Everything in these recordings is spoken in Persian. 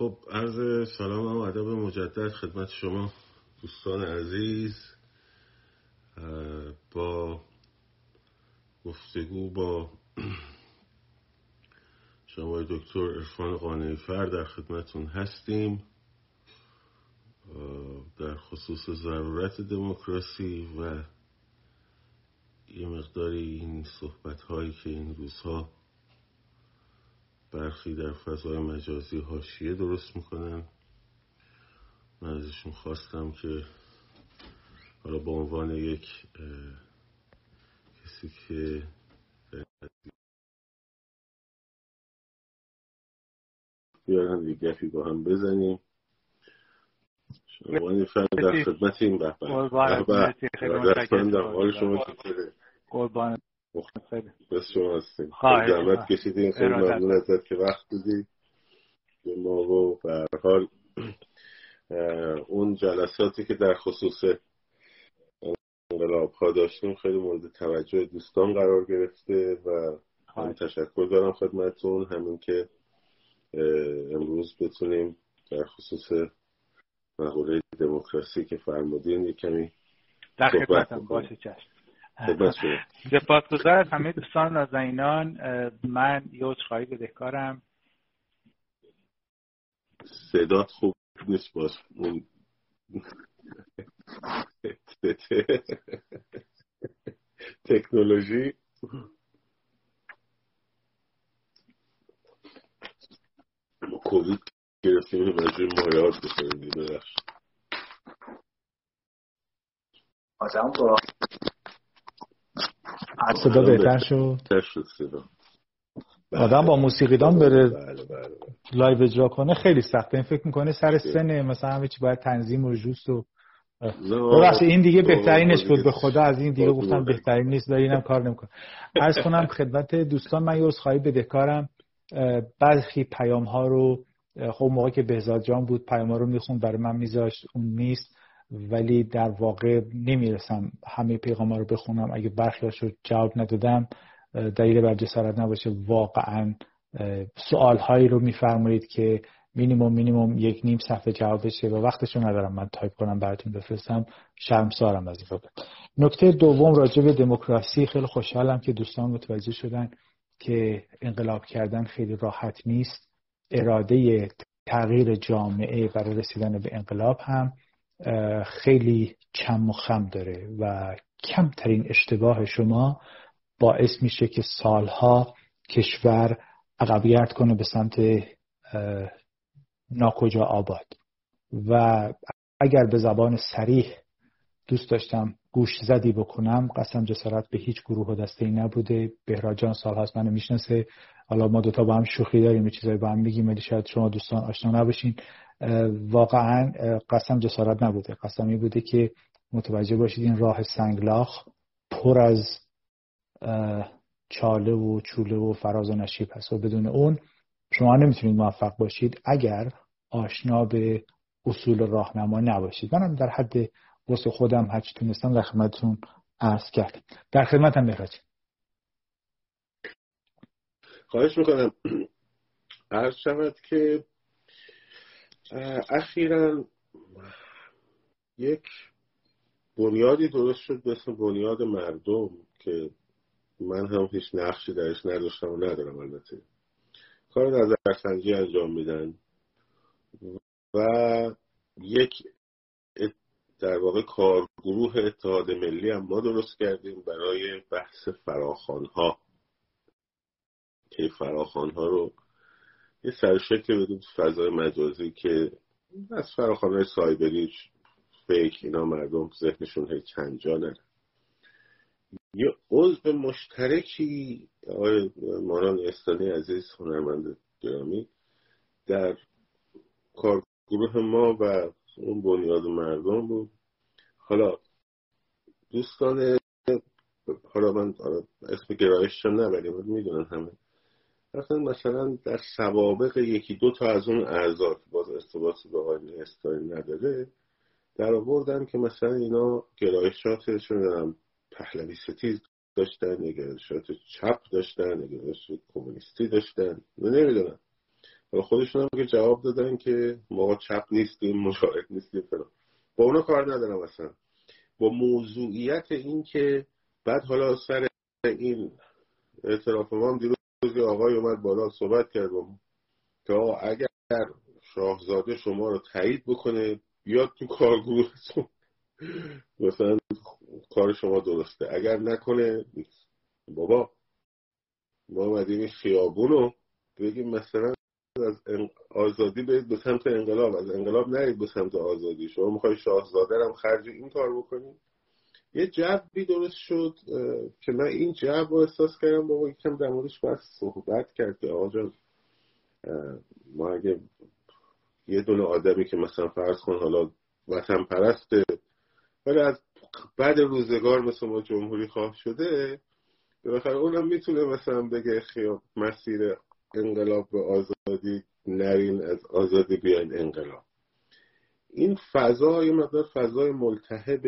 خب عرض سلام و ادب مجدد خدمت شما دوستان عزیز. با گفتگو با شما دکتر ارفان قانعی فر در خدمتون هستیم. در خصوص ضرورت دموکراسی و یه مقداری این صحبت هایی که این روزها برخی در فضای مجازی هاشیه درست می‌کنن. من ازشون خواستم که حالا به عنوان یک کسی که بیارن یه گفی با هم بزنیم. شما فرد در خدمت این بحبه حال شما قربان. خیلی. بس شما هستیم زحمت کشیدین. خیلی ممنون ازت که وقت دیدی به ما و به حال اون جلساتی که در خصوص انقلاب ها داشتیم خیلی مورد توجه دوستان قرار گرفته و هم تشکر دارم خدمتون همین که امروز بتونیم در خصوص مقوله دموکراسی که فرمودین یک کمی در خدمتم باشه چشم. سپاسگزار از همه دوستان نازنینان من یه عذرخواهی بدهکارم. صدات خوب نیست باز. اون تکنولوژی. کووید گرفتیم مجبور مایات بکنیم ببخش صدا بهتر شد؟ آدم با موسیقیدان بره بله بله لایو اجرا کنه خیلی سخته. این فکر می‌کنه سر سنه مثلا همه چی باید تنظیم و جوست و ببخشید این دیگه بهترینش بود. به خدا از این دیگه گفتم بهترین نیست ولی اینم کار نمی‌کنه. عرض کنم خدمت دوستان من یه عذرخواهی بدهکارم برخی پیام ها رو خب موقع که بهزاد جان بود پیام ها رو می‌خوند برای من میذاشت. اون نیست. ولی در واقع نمی‌رسم همه پیغام ها رو بخونم. اگه برخی رو جواب ندادم دلیل بر جسارت نباشه. واقعا سوال هایی رو میفرمایید که مینیموم مینیموم یک نیم صفحه جواب بشه و وقتشو ندارم. من تایپ کنم براتون بفرستم. شرمسارم از این نکته دوم راجع به دموکراسی. خیلی خوشحالم که دوستان متوجه شدن که انقلاب کردن خیلی راحت نیست. اراده تغییر جامعه برای رسیدن به انقلاب هم خیلی کم و خم داره و کمترین اشتباه شما باعث میشه که سالها کشور عقبیت کنه به سمت ناکجا آباد. و اگر به زبان سریح دوست داشتم گوش زدی بکنم قسم جسارت به هیچ گروه و دسته ای نبوده. بهراجان سال هست منو می‌شناسه. حالا ما دوتا با هم شوخی داریم یه چیزایی با هم میگیم ولی شاید شما دوستان آشنا نباشین. واقعا قسم جسارت نبوده. قسمی بوده که متوجه باشید این راه سنگلاخ پر از چاله و چوله و فراز و نشیب هست و بدون اون شما نمی‌تونید موفق باشید اگر آشنا به اصول راهنما نباشید. منم در حد واسه خودم هرچی تونستم در خدمتتون عرض کردم. در خدمتم مهراج. خواهش می‌کنم. عرض شود که اخیرا یک بنیادی درست شد به اسم بنیاد مردم که من هم هیچ نقشی درش نداشتم و ندارم البته. کار نظرسنجی انجام میدن و یک در واقع کارگروه اتحاد ملی هم ما درست کردیم برای بحث فراخان ها که فراخان ها رو یه سرشکل بدیم فضای مجازی که از فراخان های سایبری فیک اینا مردم ذهنشون هی چند جا یه عضو مشترکی آقای مانان استانی عزیز هنرمند گرامی در کارگروه ما و اون بنیاد مردم بود. حالا دوستان حالا من اسم گرایش رو نبریم می‌دونن همه. مثلا مثلا در سوابق یکی دو تا از اون اعضا باز ارتباطی به آقای استانی نداره در آوردن که مثلا اینا گرایشاتشون دارم پهلوی ستیز داشتن نگرشات چپ داشتن نگرشات کمونیستی داشتن من نمی‌دونم. خودشون هم که جواب دادن که ما چپ نیستیم مشاهد نیستیم فلان. با اونا کار ندارم اصلا. با موضوعیت این که بعد حالا سر این اعتراف ما هم دیروز آقای اومد بالا صحبت کردم که اگر شاهزاده شما رو تایید بکنه بیاد تو کارگروهتون. مثلا کار شما درسته. اگر نکنه بابا ما اومدیم خیابون رو بگیم مثلا از آزادی برید به سمت انقلاب. از انقلاب نرید به سمت آزادی. شما می‌خوای شاهزاده هم خرج این کار بکنید یه جبی درست شد که من این جب رو احساس کردم بابا یکم در موردش باید صحبت کرد که آقا ما اگه یه دونه آدمی که مثلا فرض کن حالا وطن پرسته ولی از بعد روزگار مثل ما جمهوری خواه شده بالاخره اونم می‌تونه مثلا بگه خیاب مسیر انقلاب به آزادی نرین از آزادی بیاین انقلاب. این فضا یه مقدار فضای ملتهب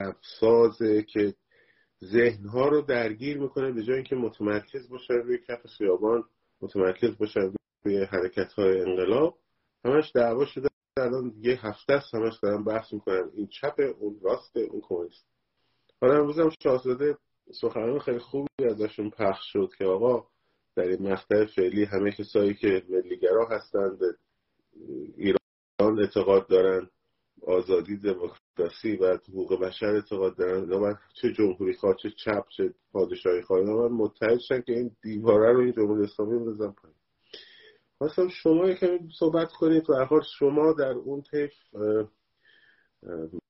جفسازه که ذهنها رو درگیر می‌کنه به جای اینکه متمرکز باشن روی کف خیابان متمرکز باشن روی حرکت های انقلاب همش دعوا شده الان یه هفته است همش دارن بحث می‌کنن. این چپ اون راست اون کمونیست. حالا امروز هم شاهزاده سخنان خیلی خوبی ازشون پخش شد که آقا در این مقطع فعلی همه کسایی که ملیگرا هستند ایران اعتقاد دارن. آزادی دموکراسی و حقوق بشر اعتقاد دارن. اینا چه جمهوری خواه چه چپ چه پادشاهی خواه اینا متحد شن که این دیواره رو این جمهوری اسلامی بزن پایین. خواستم شما یکم صحبت کنید. و حال شما در اون طیف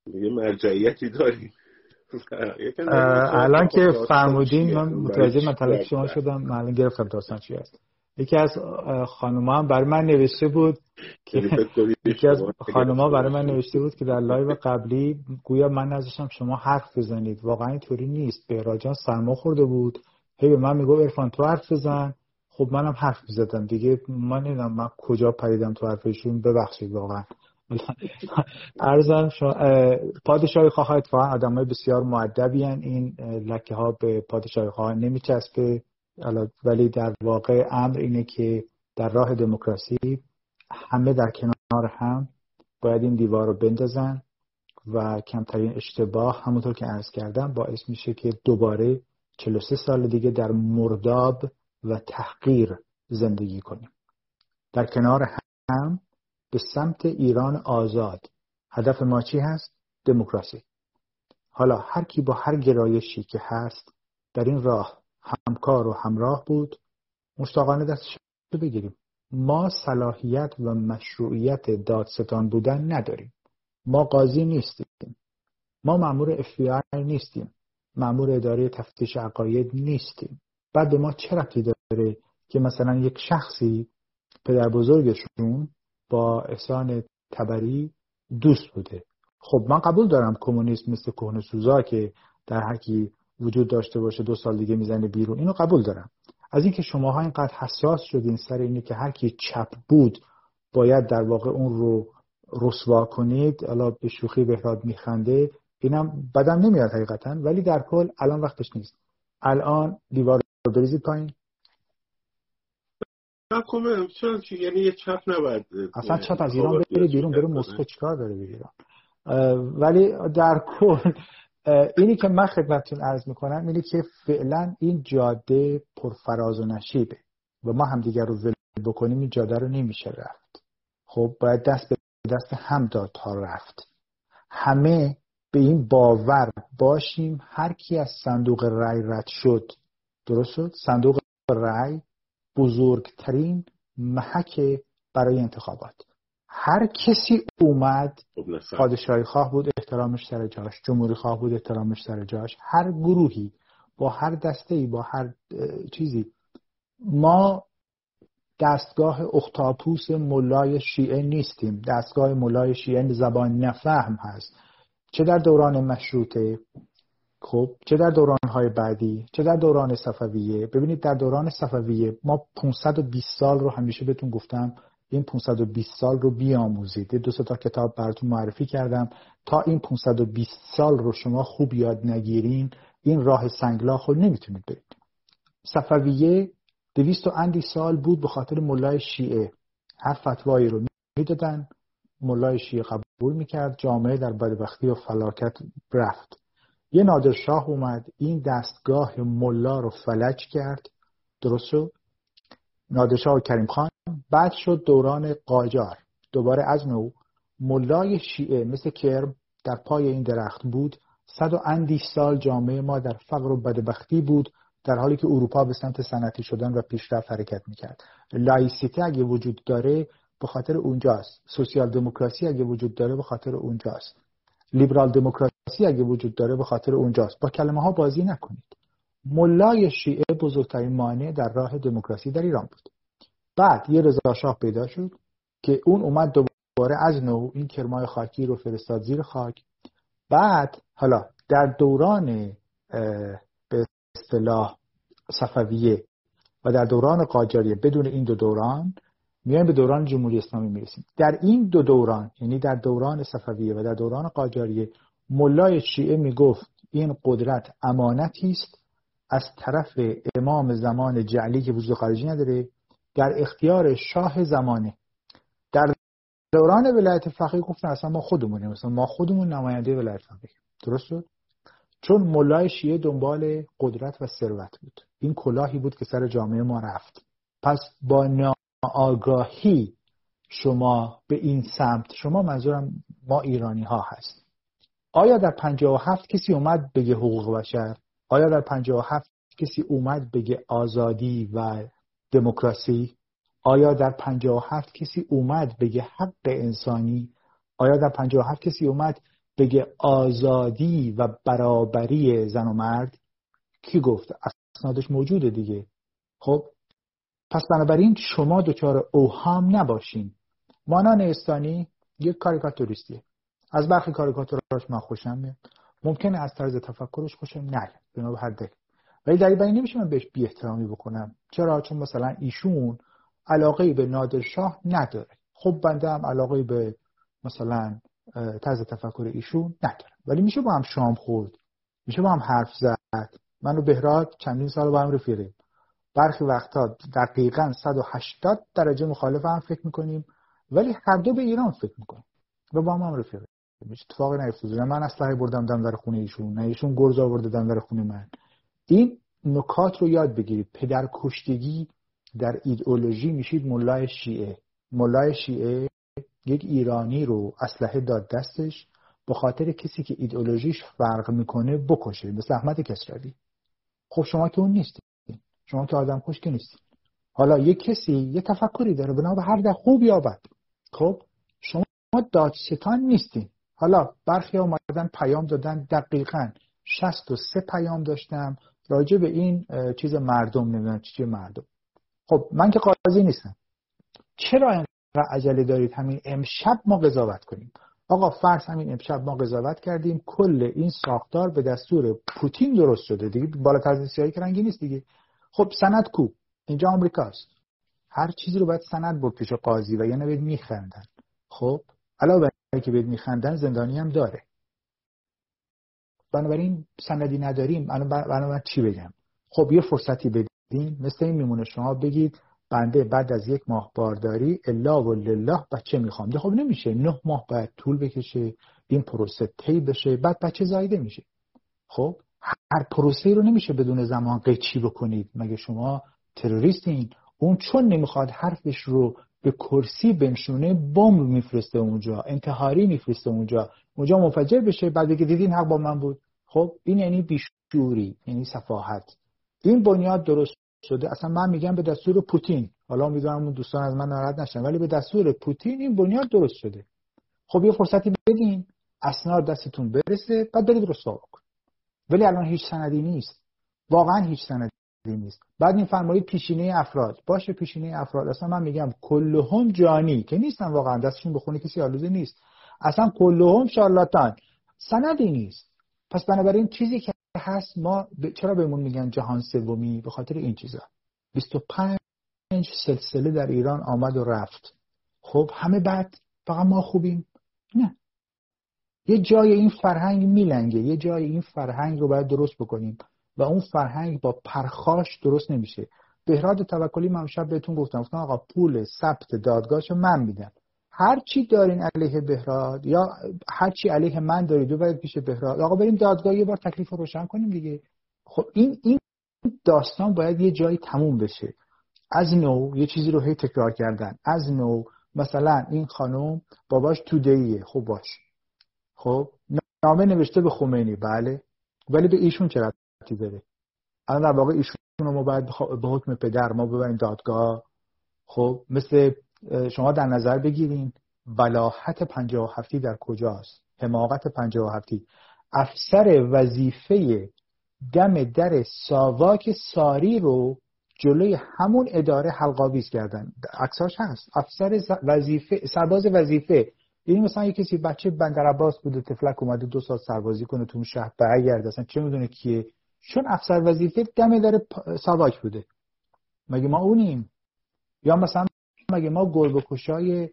یه مرجعیتی دارید. الان که فرمودین من متوجه مطلب شما شدم. من الان گرفتم داستان چی هست. یکی از خانوما هم برای من نوشته بود که یکی از خانوما برای من نوشته بود که در لایو قبلی گویا من نذاشتم شما حرف بزنید. واقعا اینطوری نیست. بهزاد جان سرما خورده بود. هی به من میگو ارفان تو حرف بزن. خب منم حرف می‌زدم دیگه. من نمی‌دونم من کجا پریدم تو حرفشون. ببخشید واقعا. ارزم پادشاهی خواه اتفاقا آدم های بسیار معدبی این لکه ها به پادشاهی خواه نمیچسبه. ولی در واقع امر اینه که در راه دموکراسی همه در کنار هم باید این دیوار رو بندازن و کمترین اشتباه همونطور که عرض کردم باعث میشه که دوباره 43 سال دیگه در مرداب و تحقیر زندگی کنیم. در کنار هم به سمت ایران آزاد. هدف ما چی هست؟ دموکراسی. حالا هر کی با هر گرایشی که هست در این راه همکار و همراه بود. مشتاقانه دستش رو بگیریم. ما صلاحیت و مشروعیت دادستان بودن نداریم. ما قاضی نیستیم. ما مأمور FBI نیستیم. مأمور اداره تفتیش عقاید نیستیم. بعد ما چه ربطی داره که مثلا یک شخصی پدر بزرگشون با احسان تبری دوست بوده؟ خب من قبول دارم کمونیست مثل کهنه سوزا که در حکی وجود داشته باشه دو سال دیگه می‌زنه بیرون. اینو قبول دارم. از اینکه شماها اینقدر حساس شدین سر اینه که هر کی چپ بود باید در واقع اون رو رسوا کنید. حالا به شوخی بهراد میخنده اینم بدم نمیاد حقیقتا ولی در کل الان وقتش نیست. الان دیوار رو بریزید پایین. چرا یعنی یه چپ نباید اصلا چپ از ایران بره بیرون بره مسکو چیکار داره بگیرم ولی در کل اینی که من خدمتتون عرض می‌کنم اینی که فعلا این جاده پرفراز و نشیبه و ما همدیگر رو ول بکنیم این جاده رو نمیشه رفت. خب باید دست به دست هم داد تا رفت. همه به این باور باشیم هر کی از صندوق رای رد شد درست شد؟ صندوق رای بزرگترین محک برای انتخابات. هر کسی اومد خب پادشاهی خواه بود احترامش سر جاش. جمهوری خواه بود احترامش سر جاش. هر گروهی با هر دسته ای با هر چیزی. ما دستگاه اختاپوس ملای شیعه نیستیم. دستگاه ملای شیعه زبان نفهم هست. چه در دوران مشروطه؟ خب چه در دورانهای بعدی؟ چه در دوران صفویه؟ ببینید در دوران صفویه ما 520 سال رو همیشه بهتون گفتم این 520 سال رو بیاموزید. دو تا کتاب براتون معرفی کردم. تا این 520 سال رو شما خوب یاد نگیرین این راه سنگلاخ رو نمی‌تونید برید. صفویه دویست و اندی سال بود به خاطر ملای شیعه. هر فتوایی رو می‌دادن ملای شیعه قبول می‌کرد. جامعه در بدبختی و فلاکت رفت. یه نادرشاه اومد. این دستگاه ملا رو فلج کرد. درست شد؟ نادرشاه کریم خان بعد شد دوران قاجار. دوباره از نو ملای شیعه مثل کرم در پای این درخت بود. صد و اندیش سال جامعه ما در فقر و بدبختی بود در حالی که اروپا به سمت صنعتی شدن و پیشرفت حرکت می‌کرد. لایسیته اگه وجود داره به خاطر اونجاست. سوسیال دموکراسی اگه وجود داره به خاطر اونجاست. لیبرال دموکراسی اگه وجود داره به خاطر اونجاست. با کلمه ها بازی نکنید. ملای شیعه بزرگترین مانع در راه دموکراسی در ایران بود. بعد یه رضا شاه پیدا شد که اون اومد دوباره از نو این کرمای خاکی رو فرستاد زیر خاک. بعد حالا در دوران به اصطلاح صفویه و در دوران قاجاریه بدون این دو دوران میایم به دوران جمهوری اسلامی می‌رسیم. در این دو دوران یعنی در دوران صفویه و در دوران قاجاریه ملای شیعه می‌گفت این قدرت امانتی است از طرف امام زمان جعلی که وجود خارجی نداره در اختیار شاه زمانه. در دوران ولایت فقیه گفتن اصلا ما خودمونیم مثلا ما خودمون نماینده ولایت فقیه. درست شد؟ چون ملای شیعه دنبال قدرت و ثروت بود. این کلاهی بود که سر جامعه ما رفت. پس با ناآگاهی شما به این سمت شما منظورم ما ایرانی ها هست آیا در هفت کسی اومد بگه حقوق بشر؟ آیا در هفت کسی اومد بگه آزادی و دموکراسی؟ آیا در هفت کسی اومد بگه حق انسانی؟ آیا در هفت کسی اومد بگه آزادی و برابری زن و مرد؟ کی گفت؟ اسنادش موجوده دیگه. خب پس بنابراین شما دچار اوهام نباشین. مانان استانی یک کاریکاتوریستیه. از برخی کاریکاتوراش من خوشم میاد. ممکنه از طرز تفکرش خوشم نیاد به هر دل. ولی در این نمیشه من بهش بی احترامی بکنم. چرا؟ چون مثلا ایشون علاقه به نادر شاه نداره. خب بنده هم علاقه به مثلا طرز تفکر ایشون نداره. ولی میشه با هم شام خورد. میشه با هم حرف زد. من و بهراد چندین سال با هم رفیقیم. برخی وقتا دقیقا 180 درجه مخالف هم فکر می‌کنیم. ولی هر دو به ایران فکر می‌کنیم. و با هم هم هیچ اتفاقی نیفتاده من اسلحه بردم دم در خونه ایشون نه ایشون گرز آورده دم در خونه من. این نکات رو یاد بگیرید. پدر کشتگی در ایدئولوژی میشید ملای شیعه. ملای شیعه یک ایرانی رو اسلحه داد دستش به خاطر کسی که ایدئولوژیش فرق می‌کنه بکشه. مثل احمد کسروی. خب شما که اون نیستید شما که آدم کش که نیستید حالا یک کسی یه تفکری داره بنا به هر در خوب یا بد. خب شما دادستان نیستین. حالا برخی اومدن پیام دادن دقیقا 63 پیام داشتم. راجع به این چیز مردم نمی‌دونم چی مردم. خب من که قاضی نیستم. چرا اینقدر عجله دارید همین امشب ما قضاوت کنیم؟ آقا فرض همین امشب ما قضاوت کردیم. کل این ساختار به دستور پوتین درست شده دیگه. بالاتر از سیاهی رنگی نیست دیگه. خب سند کو؟ اینجا آمریکاست. هر چیزی رو باید سند بود پیش قاضی و یعنی باید میخندن. خب علاوه که بهت میخندن زندانی هم داره. بنابراین سندی نداریم. بنابراین چی بگم؟ خب یه فرصتی بدین. مثل این میمونه شما بگید بنده بعد از یک ماه بارداری الا و لله بچه می‌خوام. خب نمیشه. نه ماه باید طول بکشه این پروسه طی بشه بعد بچه زایده میشه. خب هر پروسه رو نمیشه بدون زمان قیچی بکنید. مگه شما تروریستین؟ اون چون نمی‌خواد حرفش رو به کرسی بنشونه بمب میفرسته اونجا انتحاری میفرسته اونجا. اونجا منفجر بشه بعد که دیدین حق با من بود. خب این یعنی بیشوری یعنی صفاحت. این بنیاد درست شده. اصلا من میگم به دستور پوتین. حالا می‌دونم اون دوستان از من ناراحت نشن ولی به دستور پوتین این بنیاد درست شده. خب یه فرصتی بدین اسناد دستتون برسه بعد برید رسوا بکن ولی الان هیچ سندی نیست. واقعا هیچ سندی نیست. بعد این فرمایید پیشینه افراد. باشه پیشینه افراد. اصلا من میگم کلهم جانی که نیستن واقعا. دستشون بخونه کسی آلوده نیست. اصلا کلهم شارلاتان. سندی نیست. پس بنابراین چیزی که هست ما چرا بهمون میگن جهان سومی؟ به خاطر این چیزا. 25 سلسله در ایران آمد و رفت. خب همه بعد فقط ما خوبیم. نه. یه جای این فرهنگ میلنگه. یه جای این فرهنگ رو باید درست بکنیم. و اون فرهنگ با پرخاش درست نمیشه. بهراد توکلی من شب بهتون گفتم گفتم آقا پول ثبت دادگاهشو من میدم. هر چی دارین علیه بهراد یا هر چی علیه من دارید ببرید پیش بهراد. آقا بریم دادگاه یه بار تکلیف رو روشن کنیم دیگه. خب این این داستان باید یه جایی تموم بشه. از نو یه چیزی رو هی تکرار کردن. از نو مثلا این خانم باباش تودهیه خب باش. خب نامه نوشته به خمینی. بله. ولی به ایشون چه ربطی داره. الان در واقع ایشون ما باید به حکم پدر ما ببریم دادگاه. خب مثل شما در نظر بگیرین بلاحت پنجاه هفتی در کجاست؟ حماقت پنجاه هفتی. افسر وظیفه دم در ساواک ساری رو جلوی همون اداره حلقاویز کردن. عکساش هست. افسر وظیفه سرباز وظیفه. یعنی مثلا یه کسی بچه بندر عباس بوده تفلک اومده دو سال سربازی کنه تو شهر برگرد اصلا چه می‌دونه کیه؟ چون افسر وظیفه دم در ساواک بوده. مگه ما اونیم؟ یا مثلا مگه ما گربه کشای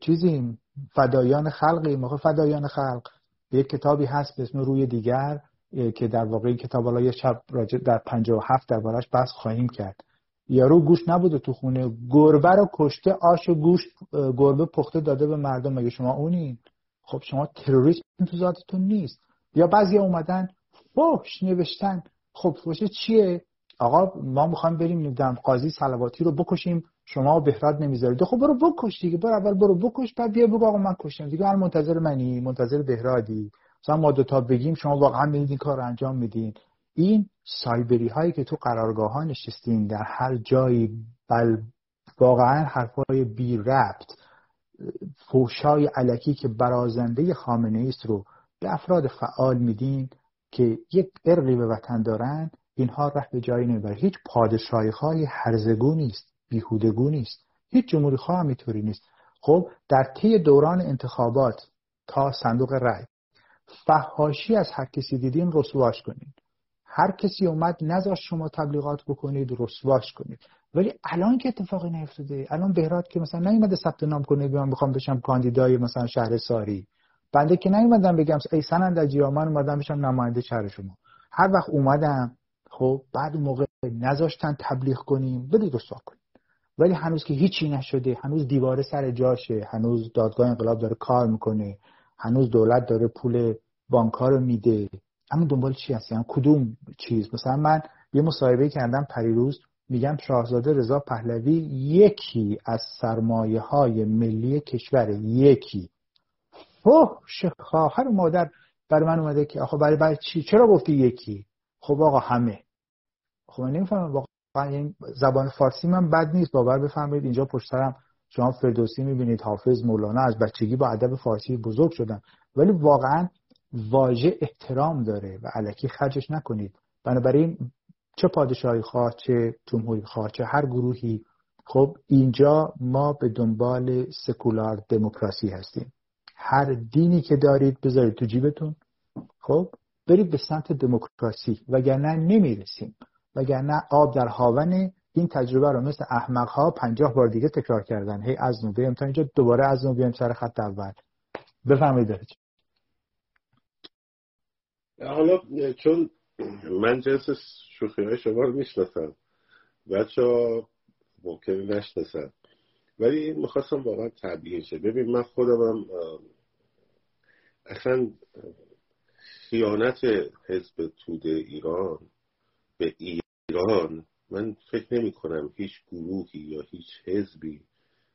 چیزیم؟ فدایان خلقیم. ما فدایان خلق. یک کتابی هست به اسم روی دیگر که در واقع این کتاب حالا یه شب راجع در 57 دربارش بحث خواهیم کرد. یارو گوش نبوده تو خونه. گربه رو کشته آش و گوشت گربه پخته داده به مردم. مگه شما اونین؟ خب شما تروریسم تو ذاتتون نیست. یا بعضی اومدن فحش نوشتن. خب فحش چیه؟ آقا ما می‌خوایم بریم نمی‌دونم قاضی صلواتی رو بکشیم. شما بهراد نمی‌ذارید. خب برو بکش دیگه. برو اول برو بکش بعد بیا بگو آقا من کشتم. دیگه هر منتظر منی. منتظر بهرادی. مثلا ما دو تا بگیم شما واقعا میدین این کار رو انجام میدین. این سایبری هایی که تو قرارگاه ها نشستین در هر جایی بل واقعا حرفای بی ربط فوشای علکی که برازنده خامنه است رو به افراد فعال میدین. که یک ارقی به وطن دارن اینها ره به جایی نمی‌بره. هیچ پادشاهی های هرزگو نیست بیهودگو نیست. هیچ جمهوری خواه هم میطوری نیست. خب در طی دوران انتخابات تا صندوق رای فحاشی از هر کسی دیدین رسواش کنید هر کسی اومد نذار شما تبلیغات بکنید رسواش کنید. ولی الان که اتفاقی نیفتاده الان بهراد که مثلا نیومده ثبت نام کنه من می‌خوام بشم کاندیدای مثلا شهر ساری. بنده که نیومدم بگم ای سنندجی من اومدم بشم نماینده شهر شما. هر وقت اومدم خب بعد موقع نذاشتن تبلیغ کنیم بدید رسوا کنیم. ولی هنوز که هیچی نشده هنوز دیواره سر جاشه هنوز دادگاه انقلاب داره کار می‌کنه هنوز دولت داره پول بانکها رو میده. اما دنبال چی هستیم کدوم چیز؟ مثلا من یه مصاحبه کردم پریروز میگم شاهزاده رضا پهلوی یکی از سرمایه های ملی کشور یکی. اوه خواهر مادر برای من اومده که آخه برای برای چی؟ چرا گفتی یکی؟ خب آقا همه. خب من نمی‌فهمم واقعا زبان فارسی من بد نیست. باور بفهمید اینجا پشترم شما فردوسی می‌بینید حافظ مولانا از بچگی با ادب فارسی بزرگ شدن. ولی واقعا واژه احترام داره و علکی خرجش نکنید. بنابراین چه پادشاهی خواه چه جمهوری خواه چه هر گروهی خب اینجا ما به دنبال سکولار دموکراسی هستیم. هر دینی که دارید بذارید تو جیبتون. خب برید به سمت دموکراسی وگرنه نمی‌رسیم. وگرنه آب در هاون این تجربه رو مثل احمق ها پنجاه بار دیگه تکرار کردن. هی از نو بیام تا اینجا دوباره از نو بیام سر خط اول. بفهمید حالا چون من جنس شوخی های شما رو می‌شناسم بچه ها ممکنه نشناسم ولی می‌خواستم واقعا تبیین شه. ببین من خودم اصلا خیانت حزب توده ایران به ایران من فکر نمی کنم هیچ گروهی یا هیچ حزبی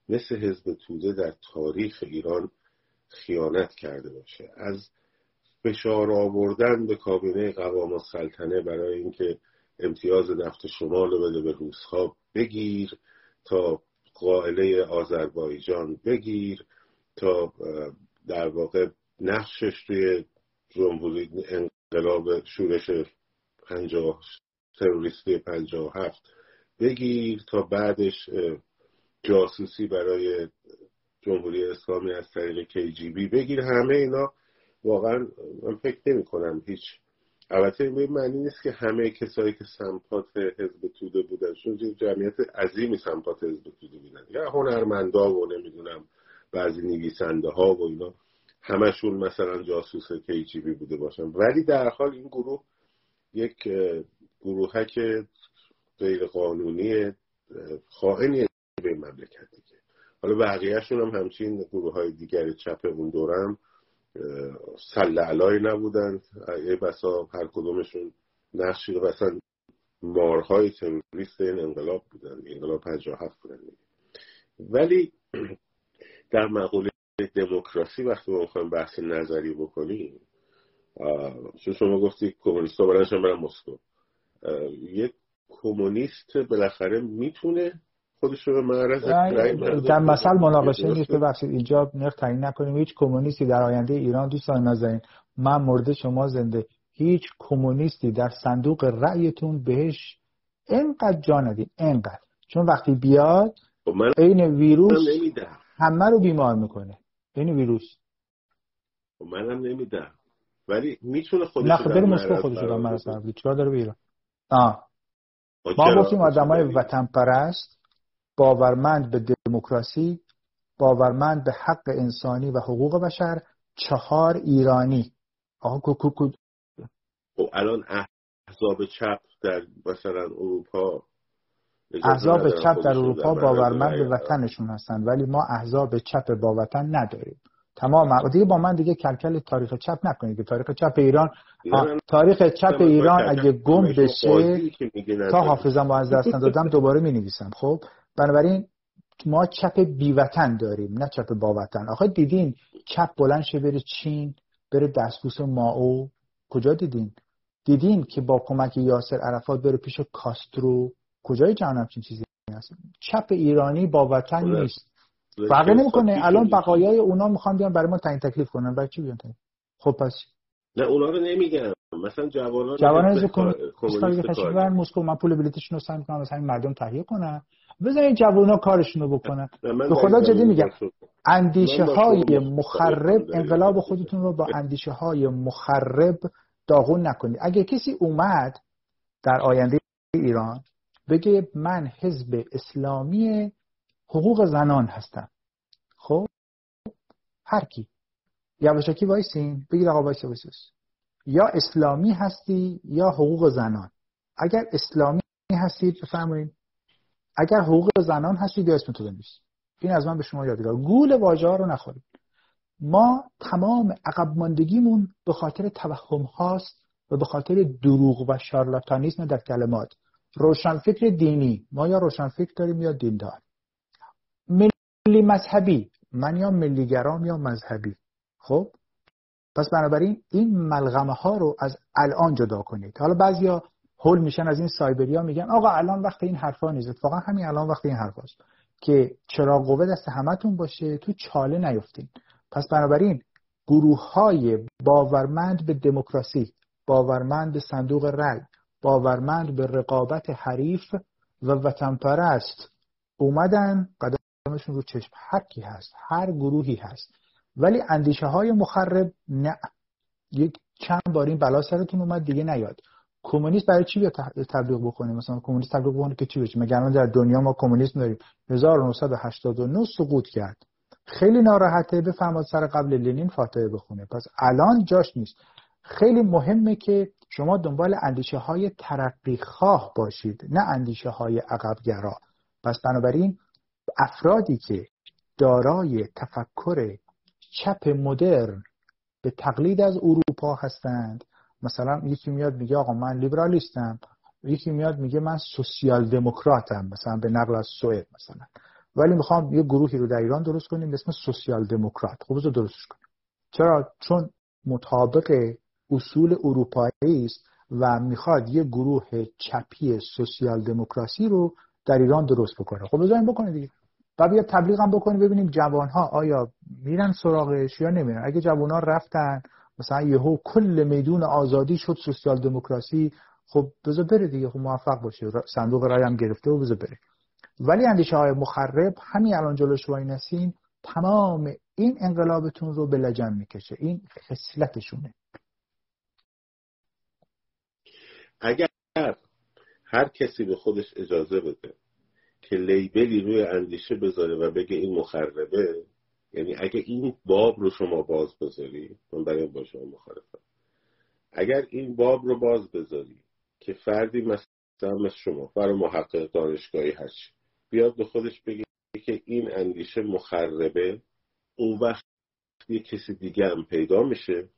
مثل حزب توده در تاریخ ایران خیانت کرده باشه. از فشار آوردن به کابینه قوام السلطنه برای اینکه امتیاز نفت شمال رو بده به روسها بگیر تا قائله آذربایجان بگیر تا در واقع نقشش توی جمهوری انقلاب شورش پنجاه تروریستی پنجاه هفت بگیر تا بعدش جاسوسی برای جمهوری اسلامی از طریق کیجیبی بگیر. همه اینا واقعا من فکر نمی کنم هیچ البته این معنی نیست که همه کسایی که سمپات حزب توده بودن چون جمعیت عظیمی سمپات حزب توده بودن. یا هنرمندا و نمی‌دونم بعضی نویسنده ها و اینا همشون مثلا جاسوس کیجیبی بوده باشن. ولی در حال این گروه یک گروهک غیر قانونی خائنی به مملکت دیگه. حالا بقیهشون هم همچین گروه های دیگر چپ اون دورم سل علای نبودن. یه بسا هر کدومشون نقشی رو بسن مارهای تروریست این انقلاب بودن. انقلاب 57 بودن ولی در مقوله دموکراسی وقتی ما می‌خوایم بحث نظری بکنیم چون شما گفتی کمونیست ها برن مسکو یک کمونیست بالاخره می‌تونه خودش رو به معرض در مثل مناقشه نیست ببخشید. اینجا نرخ تعیین نکنیم. هیچ کمونیستی در آینده ایران دوستان نازنین. من مورد شما زنده. هیچ کمونیستی در صندوق رأیتون بهش انقدر جا ندید انقدر. چون وقتی بیاد خب این ویروس همه رو بیمار می‌کنه. این ویروس. خب منم نمیدم. ولی می‌تونه خودش نه خب بریم مسکو خودش رو مرز چرا داره به ایران؟ آه. خب ما گفتیم آدمای وطن پرست باورمند به دموکراسی باورمند به حق انسانی و حقوق بشر چهار ایرانی. آقا کو کو خب الان احزاب چپ در مثلا اروپا احزاب چپ در اروپا باورمند به وطنشون هستن ولی ما احزاب چپ با وطن نداریم. تمام دیگه با من دیگه کلکل تاریخ چپ نکنید که تاریخ چپ ایران تاریخ چپ ایران اگه گم بشه تا حافظم با از دست دادم دوباره می نویسم خب؟ بنابراین ما چپ بیوطن داریم نه چپ با وطن آخه دیدین چپ بلند شه بره چین بره دستبوس ماو. کجا دیدین؟ دیدین که با کمک یاسر عرفات بره پیش کاسترو. کجای جهان همچین چیزی هست؟ چپ ایرانی با وطن نیست. فرقی نمی‌کنه. الان بقایای اونا می‌خوان بیان برای ما تعیین تکلیف کنن. برای چی بیان خب پس نه اونا رو نمیگم. مثلا جوانان جوانان کمونیست مسکو من پول بلیتشون رو سعی می‌کنم مثلا مردم تهیه کنن. بزنین جوونا کارشون رو بکنن به خدا جدی میگم. اندیشه های مخرب انقلاب خودتون رو با اندیشه های مخرب داغون نکنید. اگه کسی اومد در آینده ایران بگه من حزب اسلامی حقوق زنان هستم. خب؟ هر کی. یواشکی وایسین. بگید آقا وایس وایس یا اسلامی هستی یا حقوق زنان. اگر اسلامی هستید بفرمایید. اگر حقوق زنان هستید یا اسم تو این از من به شما یادگار. گول واژه ها رو نخورید. ما تمام عقب ماندگیمون به خاطر توهم هاست و به خاطر دروغ و شارلاتانیسم در کلمات. روشنفکر دینی. ما یا روشنفکر داریم یا دیندار. ملی مذهبی. من یا ملیگرام یا مذهبی. خب؟ پس بنابراین این ملغمه ها رو از الان جدا کنید. حالا بعضیا هول میشن از این سایبریا میگن آقا الان وقت این حرفا نیست. اتفاقا همین الان وقت این حرفاست که چرا قوه دست همتون باشه؟ تو چاله نیفتین. پس بنابراین گروه های باورمند به دموکراسی باورمند به صندوق رأی باورمند به رقابت حریف و وطن پرست اومدن. قدمشون رو چشم. هر هست هر گروهی هست. ولی اندیشه های مخرب نه. یک چند بار این بلا سرتون اومد دیگه نیاد. کمونیست برای چی بیاد تبلیغ بکنه؟ مثلا کمونیست تبلیغ بکنه که چی بشه؟ مگر در دنیا ما کمونیسم داریم. 1989 سقوط کرد. خیلی ناراحته بفرماد سر قبل لنین فاتحه بخونه. پس الان جاش نیست. خیلی مهمه که شما دنبال اندیشه های ترقی خواه باشید نه اندیشه های عقبگرا. پس بنابراین افرادی که دارای تفکر چپ مدرن به تقلید از اروپا هستند مثلا یکی میاد میگه آقا من لیبرالیستم. یکی میاد میگه من سوسیال دموکراتم مثلا به نقل از سوئد مثلا. ولی می‌خوام یه گروهی رو در ایران درست کنیم به اسم سوسیال دموکرات خب بذار درستش کنیم. چرا؟ چون مطابق اصول اروپایی است و می‌خواد یه گروه چپی سوسیال دموکراسی رو در ایران درست بکنه. خب بذاریم بکنه دیگه. و بیا تبلیغ هم بکنیم ببینیم جوان ها آیا میرن سراغش یا نمیرن. اگه جوان ها رفتن مثلا یهو کل میدون آزادی شد سوسیال دموکراسی خب بذار بره دیگه خب موفق باشه. صندوق رای هم گرفته و بذار بره. ولی اندیشه های مخرب همین الان جلوش وای نسین تمام این انقلابتون رو به لجن می‌کشه. این خصلتشونه. اگر هر کسی به خودش اجازه بده که لیبلی روی اندیشه بذاره و بگه این مخربه یعنی اگه این باب رو شما باز بذاری من برای با شما مخالفم. اگر این باب رو باز بذاری که فردی مثلا مثل شما برای محقق دانشگاهی هست بیاد به خودش بگه که این اندیشه مخربه اون وقت یه کسی دیگه هم پیدا میشه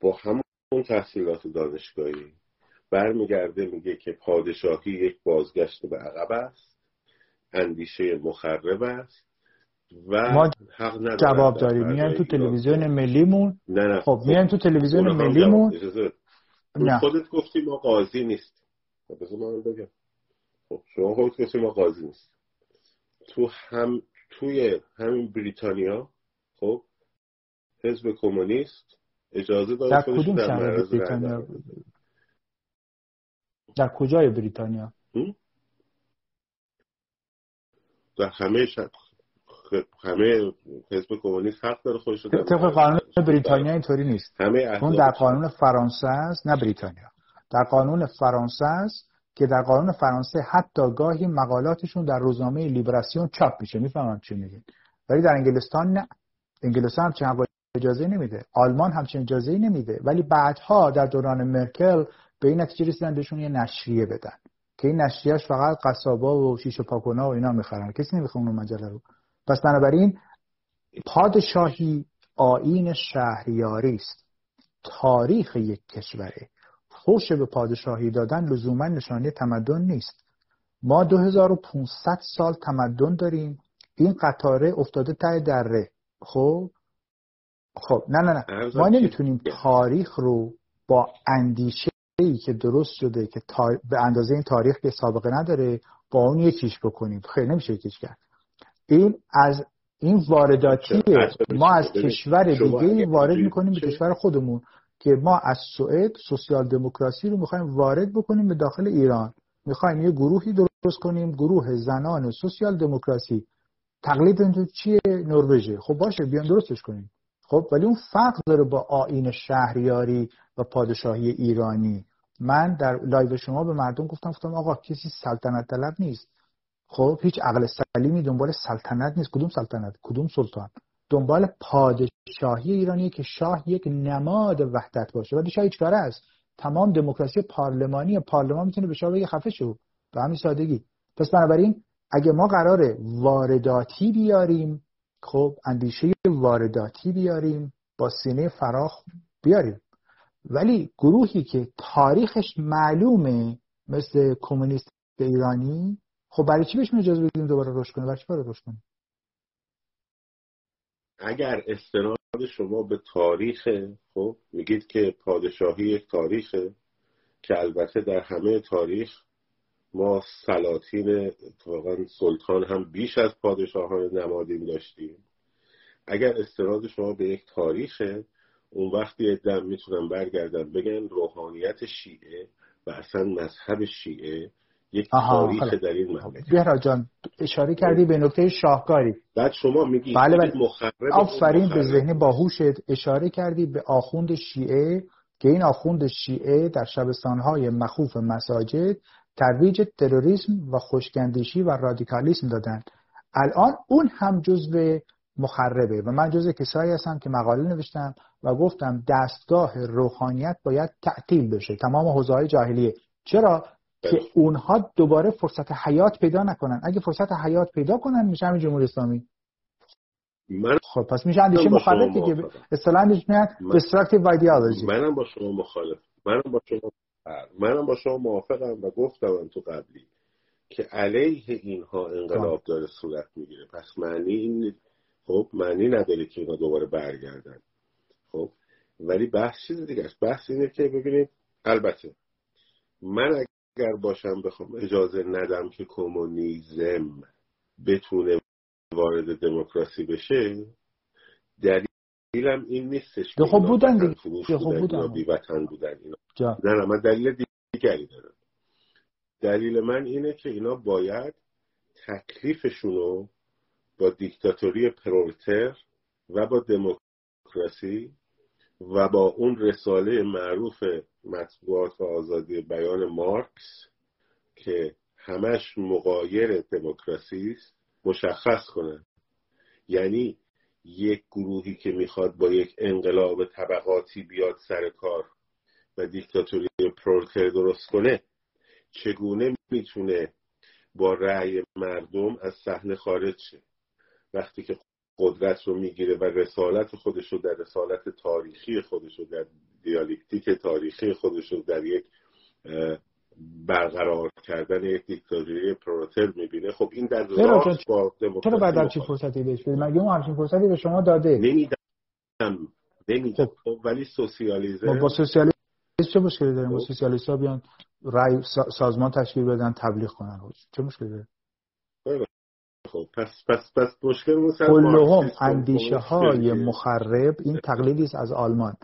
با همون تحصیلات دانشگاهی برمیگرده میگه که پادشاهی یک بازگشت به عقب است اندیشه مخرب است و ما حق جواب داریم میان تو تلویزیون ملیمون. نه نه. خب میان تو تلویزیون ملیمون. نه. خودت گفتی ما قاضی نیست خب بذار من بگم. خب شما خودت گفتی ما قاضی نیست تو هم توی همین بریتانیا خب حزب کمونیست اجازه داد در کدوم شهر بریتانیا؟ در کجای بریتانیا؟ در همه شهر. همه حزب کمونیست حق داره خودش رو طبق قانون بریتانیا اینطوری نیست. همه اون در قانون فرانسه است نه بریتانیا. در قانون فرانسه است که در قانون فرانسه حتی گاهی مقالاتشون در روزنامه لیبراسیون چاپ میشه. می‌فهمم چی میگین. ولی در انگلستان نه. انگلستان همچین اجازه نمیده. آلمان همچین اجازه نمیده. ولی بعدها در دوران مرکل به این نتیجه رسیدن بهشون یه نشریه بدن. که این نشریهش فقط قصابا و شیش و پاکونا و اینا می‌خرن. کسی نمی‌خونه اون مجله رو پس بنابراین پادشاهی آین شهریاری است. تاریخ یک کشوره. فوش به پادشاهی دادن لزوما نشانه تمدن نیست. ما 2500 سال تمدن داریم. این قطاره افتاده ته دره. خب؟ خب نه نه نه. ما نمی‌تونیم تاریخ رو با اندیشه ای که درست شده که به اندازه این تاریخ که سابقه نداره با اون یکیش بکنیم. خیلی نمیشه یکیش کرد. این از این وارداتی ما از کشور دیگه وارد می‌کنیم به کشور خودمون که ما از سوئد سوسیال دموکراسی رو می‌خوایم وارد بکنیم به داخل ایران. می‌خوایم یه گروهی درست کنیم گروه زنان سوسیال دموکراسی. تقلید چیه؟ نروژه. خب باشه بیان درستش کنیم. خب ولی اون فرق داره با آیین شهریاری و پادشاهی ایرانی. من در لایو شما به مردم گفتم گفتم آقا کسی سلطنت طلب نیست. خب هیچ عقل سلیمی دنبال سلطنت نیست. کدوم سلطنت؟ کدوم سلطان؟ دنبال پادشاهی ایرانی که شاه یک نماد وحدت باشه. ولی شاه هیچ است تمام دموکراسی پارلمانی پارلمان می‌تونه به شاه بگه خفه شو. به همین سادگی. پس بنابراین اگه ما قرار وارداتی بیاریم خب اندیشه وارداتی بیاریم با سینه فراخ بیاریم. ولی گروهی که تاریخش معلومه مثل کمونیست ایرانی خب برای چی بهش اجازه بدیم دوباره رشد کنه؟ برای چی باید رشد کنه؟ اگر استناد شما به تاریخ خب میگید که پادشاهی یک تاریخه که البته در همه تاریخ ما سلاطین واقعا سلطان هم بیش از پادشاهان نمادین داشتیم. اگر استناد شما به یک تاریخه اون وقتی دم می‌تونن برگردن بگن روحانیت شیعه و اصلا مذهب شیعه یک تاریخ در این مملکت جان اشاره کردی به نکته شاهکاری. بعد شما میگی بله بله. آفرین به ذهن باهوشت اشاره کردی به آخوند شیعه که این آخوند شیعه در شبستانهای مخوف مساجد ترویج تروریسم و خوشگندیشی و رادیکالیسم دادن الان اون هم جزو مخربه و من جزو کسایی هستم که مقاله نوشتم و گفتم دستگاه روحانیت باید تعطیل بشه. تمام حوزه های جاهلیه. چرا؟ که اونها دوباره فرصت حیات پیدا نکنن. اگه فرصت حیات پیدا کنن میشه همین جمهوری اسلامی. من خب پس میشه اندیشه مخالف دیگه اصطلاحا میگن destructive ideology. منم با شما مخالف منم با شما منم با شما موافقم و گفتم تو قبلی که علیه اینها انقلاب خب. داره صورت می‌گیره. پس معنی این خب معنی نداره که اینا دوباره برگردن. خب ولی بحث چیز دیگه است. بحث اینه که ببینید البته من اگر باشم بخوام اجازه ندم که کمونیزم بتونه وارد دموکراسی بشه دلیلم این نیستش که خب بودن دیگه. خب بودن بی وطن بودن اینا. نه نه من دلیل دیگری دارم. دلیل من اینه که اینا باید تکلیفشونو با دیکتاتوری پرولتر و با دموکراسی و با اون رساله معروف مطبوعات و آزادی بیان مارکس که همش مقایر دموکراسی است مشخص کنن یعنی یک گروهی که می‌خواد با یک انقلاب طبقاتی بیاد سر کار و دیکتاتوری پرولتر درست کنه چگونه می‌تونه با رأی مردم از صحنه خارج شه؟ وقتی که قدرت رو می‌گیره و رسالت خودش رو در رسالت تاریخی خودش رو در دیالکتیک تاریخی خودش رو در یک برقرار کردن یک دیکتاتوری پروتر می‌بینه. خب این در راه با چرا بعد همچین فرصتی بهش بده مگه اون همچین فرصتی به شما داده؟ نمیدم نمیدم خب. خب ولی سوسیالیزم با سوسیالیسم چه مشکلی داریم؟ با خب. سوسیالیست ها بیان رای سازمان تشکیل بدن تبلیغ کنن. چه مشکلی داره؟ خب پس پس پس مشکل اندیشه های مخرب این تقلیدی است از آلمان.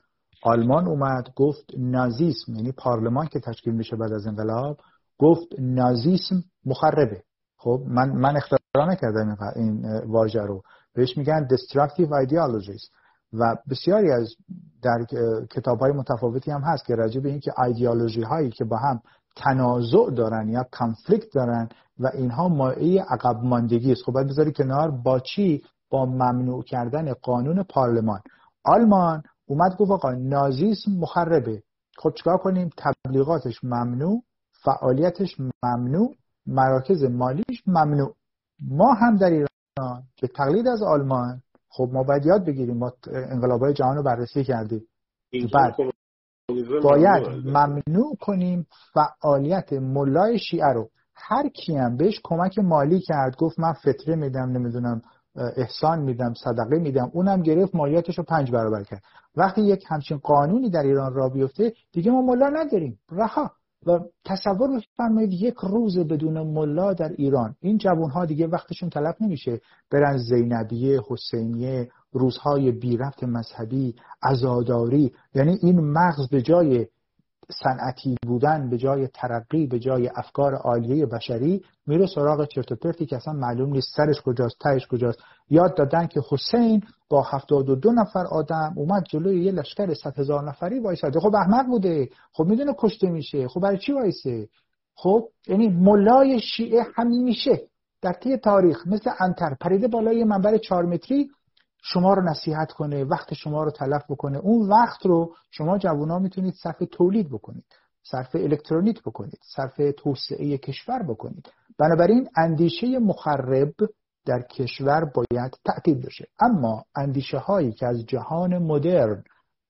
آلمان اومد گفت نازیسم یعنی پارلمان که تشکیل میشه بعد از انقلاب گفت نازیسم مخربه. خب من من اختراع نکردم این واژه رو. بهش میگن destructive ideologies. و بسیاری از در کتاب های متفاوتی هم هست که راجع به اینکه ایدئولوژی هایی که با هم تنازع دارن یا کانفلیکت دارن و اینها مایه عقب ماندگی است. خب باید بذاری کنار با چی؟ با ممنوع کردن قانون پارلمان. آلمان اومد گفت آقا نازیسم مخربه. خب چیکار کنیم؟ تبلیغاتش ممنوع فعالیتش ممنوع مراکز مالیش ممنوع. ما هم در ایران که تقلید از آلمان خب ما باید یاد بگیریم ما انقلابهای جهان رو بررسی کردیم. بعد باید ممنوع کنیم فعالیت ملای شیعه رو. هر کیم بهش کمک مالی کرد گفت من فطره میدم نمی‌دونم احسان میدم صدقه میدم. اونم گرفت مالیاتش پنج برابر کرد. وقتی یک همچین قانونی در ایران را بیفته دیگه ما ملا نداریم. رها. و تصور بفرمایید یک روز بدون ملا در ایران. این جوان ها دیگه وقتشون طلب نمیشه. برن زینبیه حسینیه روزهای بی مذهبی عزاداری یعنی این مغز به جای صنعتی بودن به جای ترقی به جای افکار عالیه بشری میره سراغ چرت و پرتی که اصلا معلوم نیست سرش کجاست تهش کجاست. یاد دادن که حسین با هفتاد و دو نفر آدم اومد جلوی یه لشکر صد هزار نفری وایساده خب احمق بوده. خب می‌دونه کشته میشه. خب برای چی وایسه؟ خب یعنی ملای شیعه همیشه در طی تاریخ مثل انتر پریده بالای منبر چهار متری شما رو نصیحت کنه وقت شما رو تلف بکنه. اون وقت رو شما جوونا می‌تونید صرف تولید بکنید صرف الکترونیک بکنید صرف توسعه کشور بکنید. بنابراین اندیشه مخرب در کشور باید تعطیل بشه. اما اندیشه هایی که از جهان مدرن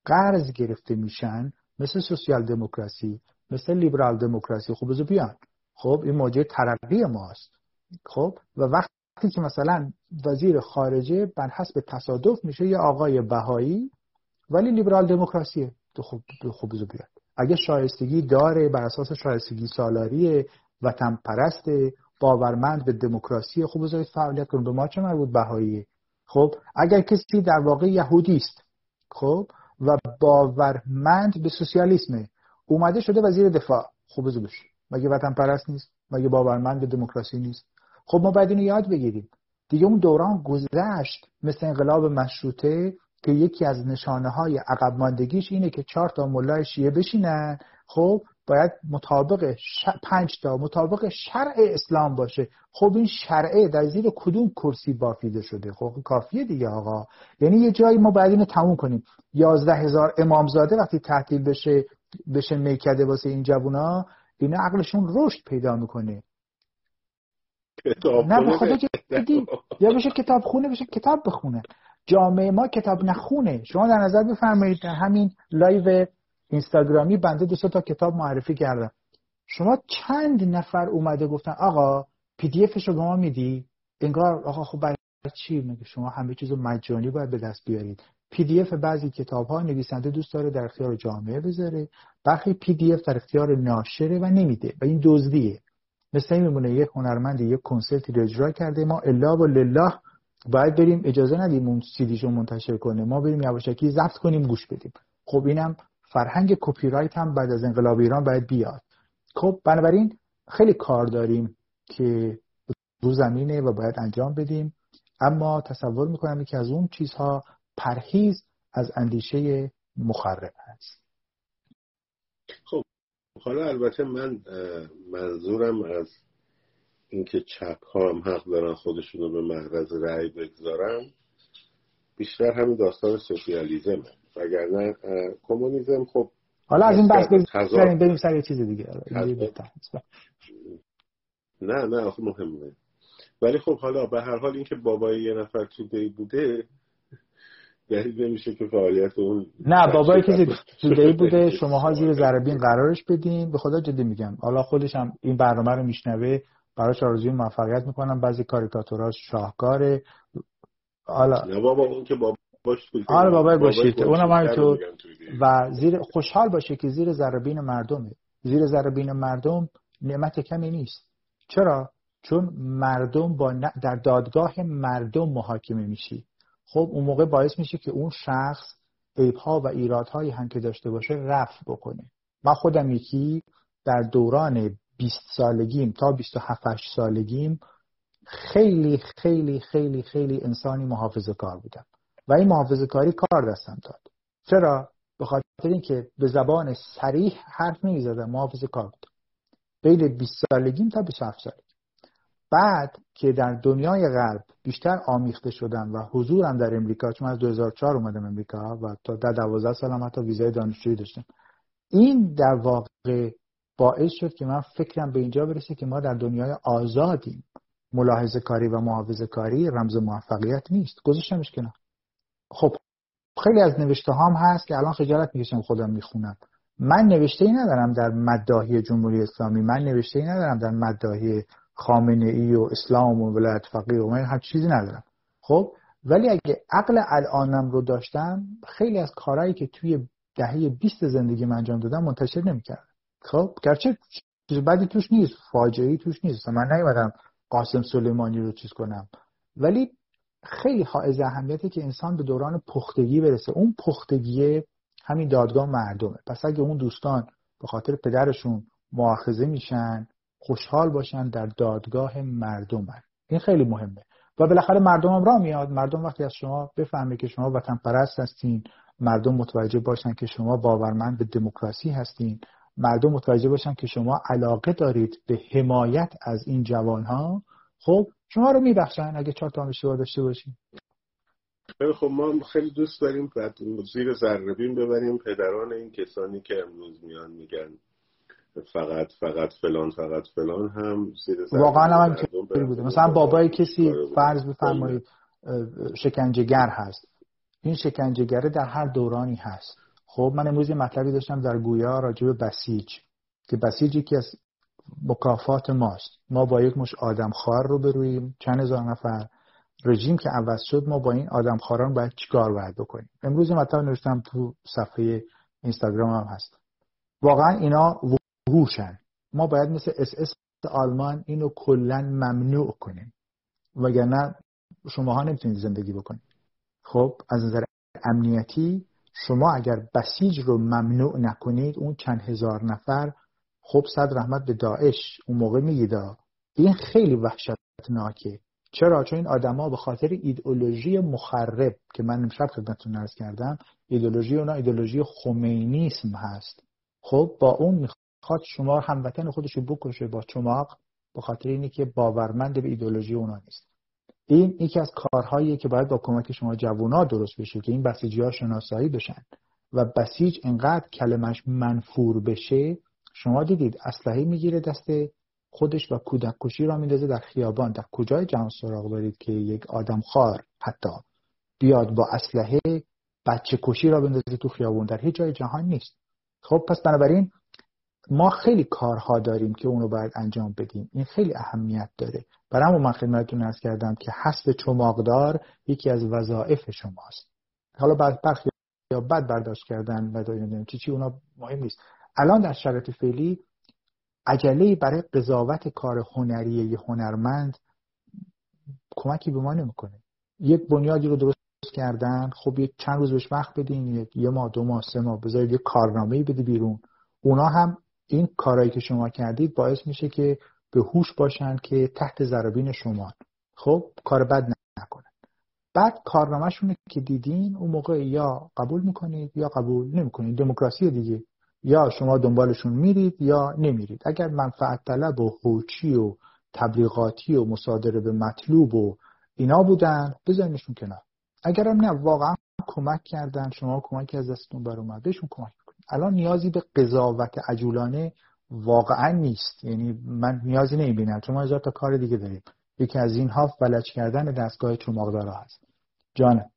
قرض گرفته میشن مثل سوسیال دموکراسی مثل لیبرال دموکراسی خب بزو بیان. خب این موجه ترقی ماست. خب؟ و وقت وقتی که مثلا وزیر خارجه بر حسب تصادف میشه یه آقای بهایی ولی لیبرال دموکراسیه. تو خوب خوب بیاد. اگه شایستگی داره بر اساس شایستگی سالاری وطن پرست باورمند به دموکراسی خوب بذارید فعالیت کنه. به ما چه مربوط بهایی خب اگر کسی در واقع یهودی است خب و باورمند به سوسیالیسمه اومده شده وزیر دفاع. خوب بشه. مگه وطن پرست نیست؟ مگه باورمند به دموکراسی نیست؟ خب ما باید اینو یاد بگیریم. دیگه اون دوران گذشت مثل انقلاب مشروطه که یکی از نشانه های عقب ماندگیش اینه که چهار تا ملای شیعه بشینن. خب باید مطابق پنج تا مطابق شرع اسلام باشه. خب این شرعه در زیر کدوم کرسی بافیده شده؟ خب کافیه دیگه آقا. یعنی یه جایی ما باید اینو تموم کنیم. یازده هزار امامزاده وقتی تحتیل بشه بشه میکده واسه این جوونا اینا عقلشون رشد پیدا می‌کنه. نه به خدا جدی یا بشه کتاب خونه بشه کتاب بخونه. جامعه ما کتاب نخونه. شما در نظر بفرمایید همین لایو اینستاگرامی بنده دو تا کتاب معرفی کردم. شما چند نفر اومده گفتن آقا پی دی افش رو به ما میدی؟ انگار آقا خب برای چی؟ میگه شما همه چیزو مجانی باید به دست بیارید. پی دی اف بعضی کتاب ها نویسنده دوست داره در اختیار جامعه بذاره. برخی پی دی اف در اختیار ناشره و نمیده و این دزدیه. مثل میمونه یک هنرمند یک کنسرتی رو اجرا کرده. ما الا و لله باید بریم اجازه ندیم اون سیدیشو منتشر کنه. ما بریم یواشکی ضبط کنیم گوش بدیم. خب اینم فرهنگ کپی رایت هم بعد از انقلاب ایران باید بیاد. خب بنابراین خیلی کار داریم که رو زمینه و باید انجام بدیم. اما تصور می‌کنم که از اون چیزها پرهیز از اندیشه مخرب هست. خب حالا البته من منظورم از اینکه چپ ها هم حق دارن خودشون رو به محرز رأی بگذارن بیشتر همین داستان سوسیالیزمه. وگرنه کمونیسم خب حالا از این بحث بریم بریم سر یه چیز دیگه. نه نه آخه مهمه. ولی خب حالا به هر حال اینکه بابای یه نفر تو دی بوده دلیل نمیشه که فعالیت اون نه بابای کسی تو دی بوده شماها زیر ذربین قرارش بدین. به خدا جدی میگم. حالا خودش هم این برنامه رو میشنوه. براش آرزوی موفقیت می‌کنم. بعضی کاریکاتوراش شاهکاره. حالا نه بابا اون که بابا آره بابای باشید. اونم همینطور و زیر خوشحال باشه که زیر ذربین مردمه. زیر ذربین مردم نعمت کمی نیست. چرا؟ چون مردم با در دادگاه مردم محاکمه میشی. خب اون موقع باعث میشه که اون شخص عیبها و ایرادهایی هم که داشته باشه رفع بکنه. من خودم یکی در دوران 20 سالگیم تا 27 سالگیم خیلی خیلی خیلی خیلی انسانی محافظه کار بودم. و این محافظه کاری کار دستم داد. چرا؟ به خاطر اینکه به زبان سریح حرف نمی‌زدم محافظه کار بودم. بین 20 سالگیم تا 27 سالگیم. بعد که در دنیای غرب بیشتر آمیخته شدم و حضورم در امریکا چون از 2004 اومدم امریکا و تا در 12 سالم حتی ویزای دانشجویی داشتم این در واقع باعث شد که من فکرم به اینجا برسه که ما در دنیای آزادیم. ملاحظه کاری و محافظه کاری رمز موفقیت نیست. گذاشتمش کنار. خب خیلی از نوشته هام هست که الان خجالت می‌کشم خودم می‌خونم. من نوشته ای ندارم در مداهی جمهوری اسلامی. من نوشته ای ندارم در مداهی خامنه ای و اسلام و ولایت فقیه و من هر چیزی ندارم. خب ولی اگه عقل الانم رو داشتم خیلی از کارهایی که توی دهه 20 زندگی من انجام دادم منتشر نمی‌کردم. خب گرچه چیز بدی توش نیست فاجعه توش نیست. من نیومدم قاسم سلیمانی رو چیز کنم. ولی خیلی حائز اهمیته که انسان به دوران پختگی برسه. اون پختگی همین دادگاه مردمه. پس اگه اون دوستان به خاطر پدرشون مؤاخذه میشن خوشحال باشن در دادگاه مردم این خیلی مهمه. و بالاخره مردم هم را میاد. مردم وقتی از شما بفهمه که شما وطن پرست هستین مردم متوجه باشن که شما باورمند به دموکراسی هستین. مردم متوجه باشن که شما علاقه دارید به حمایت از این جوان ها خب شما رو میبخشن اگه چهار تا اشتباه داشته باشین. خب ما خیلی دوست داریم زیر ذره ببریم. پدران این کسانی که امروز میان میگن فقط فقط فلان فقط فلان هم زیر واقعا هم بوده. مثلا بابای کسی فرض بفرمایید شکنجهگر هست. این شکنجهگره در هر دورانی هست. خب من امروز یه مطلبی داشتم در گویا راجع به بسیج که بسیج یکی از مکافات ماست. ما با یک مشت آدم‌خوار روبرویم چند هزار نفر. رژیم که عوض شد ما با این آدم‌خواران باید چیکار باید بکنیم؟ امروز مطلب نوشتم تو صفحه اینستاگرام هم هست. واقعا اینا وحوشن ما باید مثل اس اس آلمان اینو کلا ممنوع کنیم. وگرنه شماها نمی‌تونید زندگی بکنید. خب از نظر امنیتی شما اگر بسیج رو ممنوع نکنید اون چند هزار نفر خب صد رحمت به داعش اون موقع میگیدا. این خیلی وحشتناکه. چرا؟ چون این آدما به خاطر ایدئولوژی مخرب که من امشب خدمتتون عرض کردم ایدئولوژی اونا ایدئولوژی خمینیسم هست. خب با اون می‌خواد شما هموطن خودش رو بکشه با چماق به خاطر اینی که باورمند به ایدئولوژی اونا نیست. این یکی از کارهایی که باید با کمک شما جوونا درست بشه که این بسیجی ها شناسایی بشن. و بسیج انقدر کلمش منفور بشه شما دیدید اسلحه می‌گیره دست خودش و کودک کشی را میندازه در خیابان. در کجای جهان سراغ دارید که یک آدم خار حتی بیاد با اسلحه بچه کشی را بندازه تو خیابان در هیچ جای جهان نیست. خب پس بنابراین ما خیلی کارها داریم که اونو باید انجام بدیم. این خیلی اهمیت داره. برای من خدمتتون ارز کردم که حسب چماقدار یکی از وظایف شماست. حالا بعد برخی یا بد برداشت کردن و چی چی اونا مهم نیست. الان در شرایط فعلی عجله برای قضاوت کار هنری یه هنرمند کمکی به ما نمی‌کنه. یک بنیادی رو درست کردن خب یک چند روز بهش وقت بدین یه ماه دو ماه سه ماه بذارید یه کارنامه بده بیرون. اونا هم این کارهایی که شما کردید باعث میشه که به هوش باشن که تحت ضربین شما. خب کار بد نکنن. بعد کارنامهشون که دیدین اون موقع یا قبول می‌کنید یا قبول نمی‌کنید. دموکراسی دیگه یا شما دنبالشون میرید یا نمیرید. اگر منفعت طلب و هوچی و تبلیغاتی و مصادره به مطلوب و اینا بودن بذارینشون کنار. اگر هم نه واقعا کمک کردن. شما کمکی از دستتون بر اومد. بهشون کمک الان نیازی به قضاوت عجولانه واقعا نیست. یعنی من نیازی نمی‌بینم. چون ما هزار تا کار دیگه داریم یکی از اینها فلج کردن دستگاه چماقدارا هست. جانه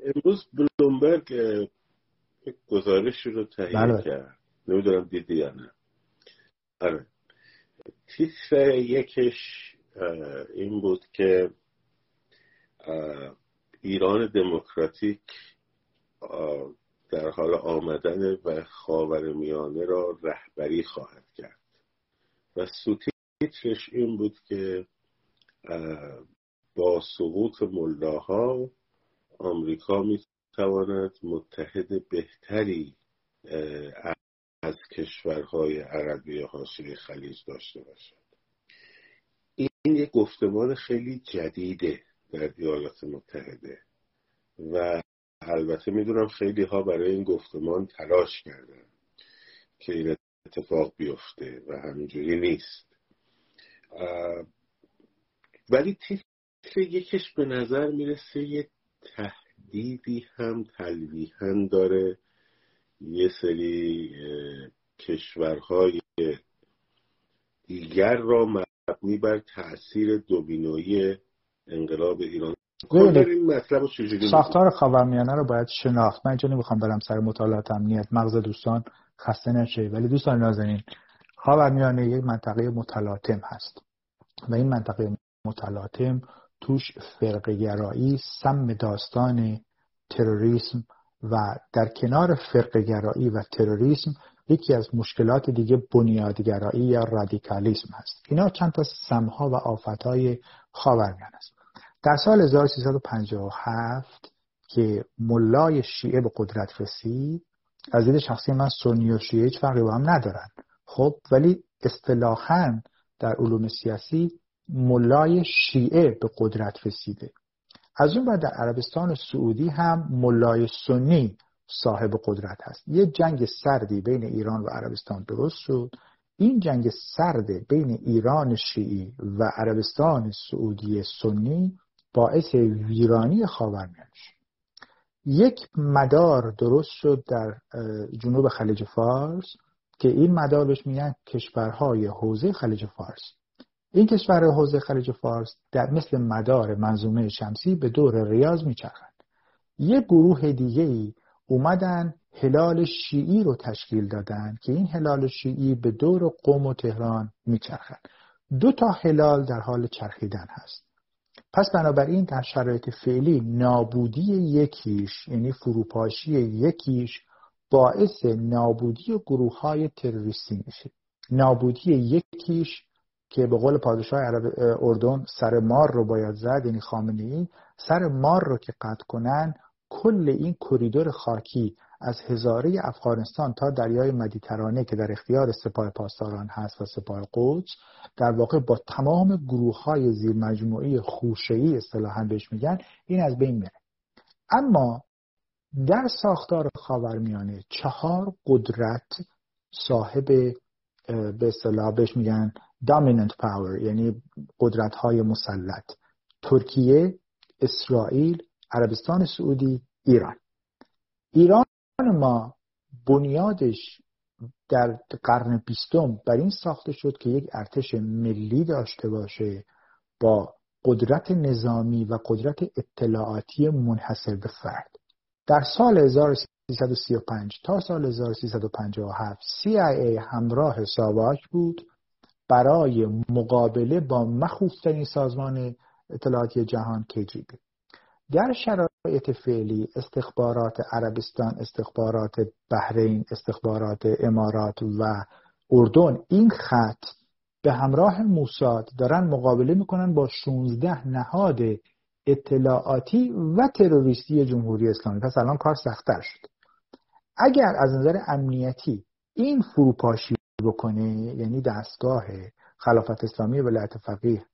امروز بلومبرگ گزارش رو تهیه بله. کرد. نمی‌دونم دیدی یا نه. آره. تیتر یکش این بود که ایران دموکراتیک در حال آمدن و خاور میانه را رهبری خواهد کرد. و سوتیترش این بود که با سقوط ملاها آمریکا می تواند متحد بهتری از کشورهای عربی حاشیه خلیج داشته باشد. این یک گفتمان خیلی جدیده در ایالات متحده و البته می‌دونم خیلی ها برای این گفتمان تلاش کردن که این اتفاق بیفته و همینجوری نیست. ولی تیتر یکش به نظر می‌رسه یه تهدیدی هم تلویحا داره. یه سری کشورهای دیگر را مبنی بر تاثیر دومینویی انقلاب ایران ساختار خاورمیانه رو باید شناخت. من اینجا نمی‌خوام برم سر مطالعات امنیت مغز دوستان. خسته نشه ولی دوستان نازنین خاورمیانه یک منطقه متلاطم هست. و این منطقه متلاطم توش فرقگرایی سم داستان تروریسم و در کنار فرقگرایی و تروریسم یکی از مشکلات دیگه بنیادگرایی یا رادیکالیسم هست. اینا چند تا سمها و آفتهای خاورمیانه است. در سال 1357 که ملای شیعه به قدرت رسید از دید شخصی من سنی و شیعه هیچ فرقی با هم ندارن. خب ولی اصطلاحا در علوم سیاسی ملای شیعه به قدرت رسیده. از اون بعد در عربستان سعودی هم ملای سنی صاحب قدرت هست. یه جنگ سردی بین ایران و عربستان درست شد. این جنگ سرد بین ایران شیعی و عربستان سعودی سنی باعث ویرانی خاورمیانه یک مدار درست شد در جنوب خلیج فارس که این مدار بهش میگن کشورهای حوزه خلیج فارس. این کشور حوزه خلیج فارس در مثل مدار منظومه شمسی به دور ریاض میچرخند یک گروه دیگه ای اومدن هلال شیعی رو تشکیل دادن که این هلال شیعی به دور قوم و تهران میچرخند دو تا هلال در حال چرخیدن هست. پس بنابراین در شرایط فعلی نابودی یکیش یعنی فروپاشی یکیش باعث نابودی گروه های تروریستی میشه. نابودی یکیش که به قول پادشاه عرب اردن سر مار رو باید زد یعنی خامنه ای سر مار رو که قطع کنن کل این کریدور خاکی از هزاره افغانستان تا دریای مدیترانه که در اختیار سپاه پاسداران هست و سپاه قدس در واقع با تمام گروه های زیر مجموعی خوشهی اصطلاحا بهش میگن این از بین میره. اما در ساختار خاورمیانه چهار قدرت صاحب به اصطلاح بهش میگن dominant power یعنی قدرت های مسلط. ترکیه اسرائیل عربستان سعودی ایران. ایران ما بنیادش در قرن بیستم بر این ساخته شد که یک ارتش ملی داشته باشه با قدرت نظامی و قدرت اطلاعاتی منحصر به فرد. در سال 1335 تا سال 1357 CIA همراه ساواک بود برای مقابله با مخوفترین سازمان اطلاعاتی جهان KGB در شرایط فعلی استخبارات عربستان استخبارات بحرین استخبارات امارات و اردن این خط به همراه موساد دارن مقابله می‌کنن با 16 نهاد اطلاعاتی و تروریستی جمهوری اسلامی. پس الان کار سختتر شد. اگر از نظر امنیتی این فروپاشی بکنه یعنی دستگاه خلافت اسلامی ولایت فقیه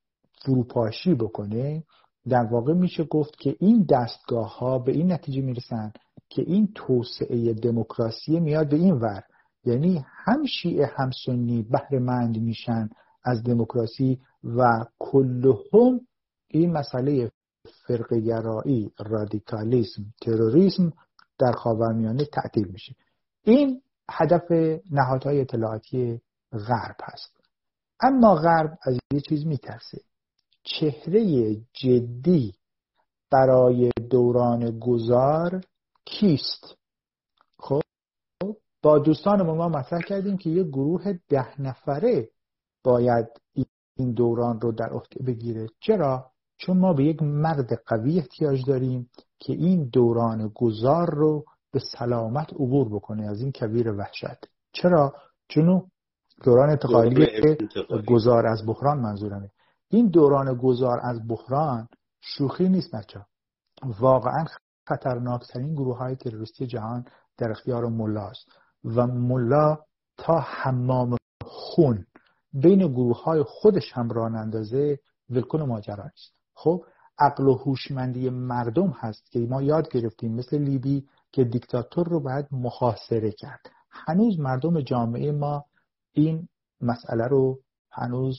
فروپاشی بکنه در واقع میشه گفت که این دستگاه ها به این نتیجه می‌رسن که این توسعه دموکراسی میاد به این ور. یعنی هم شیعه هم سنی بهره مند میشن از دموکراسی و کلهم این مسئله فرقگرایی رادیکالیسم تروریسم در خاورمیانه تعطیل میشه. این هدف نهادهای اطلاعاتی غرب هست. اما غرب از یه چیز میترسه. چهره جدی برای دوران گذار کیست؟ خب با دوستان ما مطرح کردیم که یه گروه ده نفره باید این دوران رو در عهده بگیره. چرا؟ چون ما به یک مرد قوی احتیاج داریم که این دوران گذار رو به سلامت عبور بکنه از این کبیر وحشت. چرا؟ چون دوران انتقالی. گذار از بحران منظورمه. این دوران گذار از بحران شوخی نیست بچه واقعا خطرناکترین گروه های تروریستی جهان در اختیار ملاست و ملا تا حمام خون بین گروه های خودش هم ران اندازه ولکن ماجرا است. خب عقل و هوشمندی مردم هست که ما یاد گرفتیم مثل لیبی که دیکتاتور رو باید محاصره کرد. هنوز مردم جامعه ما این مسئله رو هنوز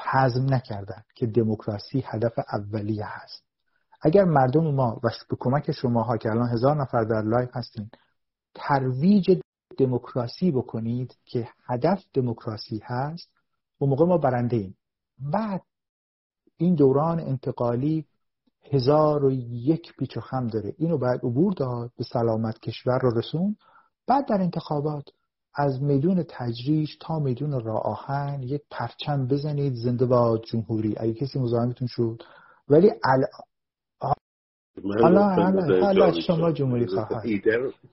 حزم نکردن که دموکراسی هدف اولیه هست. اگر مردم ما و به کمک شما ها که الان هزار نفر در live هستین ترویج دموکراسی بکنید که هدف دموکراسی هست و موقع ما برنده ایم. بعد این دوران انتقالی هزار و یک پیچ و خم داره. اینو باید عبور داد به سلامت کشور رو رسون. بعد در انتخابات از میدون تجریش تا میدون راه آهن یک پرچم بزنید. زنده باد جمهوری. اگه کسی مزاحمتون شد. ولی حالا حالا حالا شما جمهوری خواهد.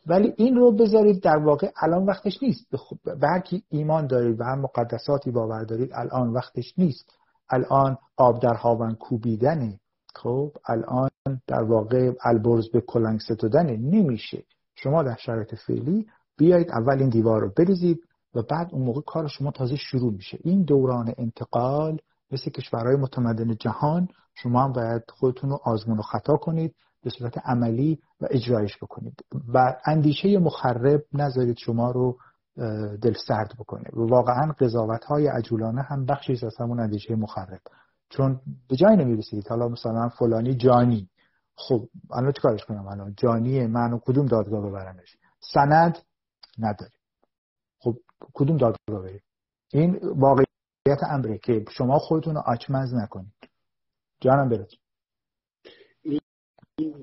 ولی این رو بذارید در واقع الان وقتش نیست. به هر کی ایمان دارید و هر مقدساتی باور دارید. الان وقتش نیست. الان آب در هاون کوبیدنه. خب الان در واقع البرز به کلنگ ستودنه. نمیشه. شما در شرایط فعلی بیایید اول این دیوار رو بریزید و بعد اون موقع کار شما تازه شروع میشه. این دوران انتقال مثل کشورهای متمدن جهان شما هم باید خودتون رو آزمون و خطا کنید به صورت عملی و اجرایش بکنید. و اندیشه مخرب نذارید شما رو دل سرد بکنه. و واقعا قضاوت های عجولانه هم بخشی از همون اندیشه مخرب. چون به جایی نمی‌رسید. حالا مثلا فلانی جانی. خب الان کارش کنم الان؟ جانی من کدوم دادگاه ببرمش؟ سند نداریم. خب کدوم دادگاه بریم؟ این واقعیت امره که شما خودتون رو آچمز نکنید. جانم برد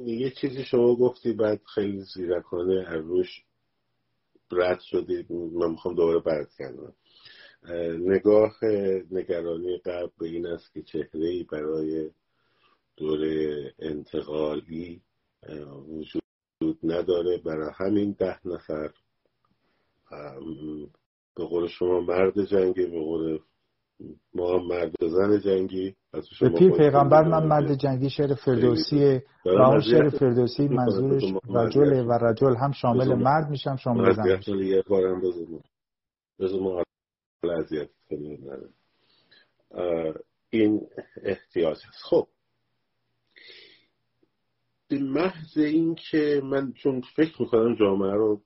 یه چیزی شما گفتی بعد خیلی زیرکانه روش رد شدید من می‌خوام دوباره برد کردم نگاه نگرانی قبل به این است که چهره ای برای دوره انتقالی وجود نداره. برای همین ده نفر به قول شما مرد جنگی به قول ما هم مرد زن جنگی. به پیر پیغمبر من مرد جنگی شعر فردوسی و اون شعر فردوسی منظورش رجل و رجل هم شامل مرد میشم شامل زن یه بارم بزن این احتیاج هست. خب. به محض این که من چون فکر می‌کنم جامعه رو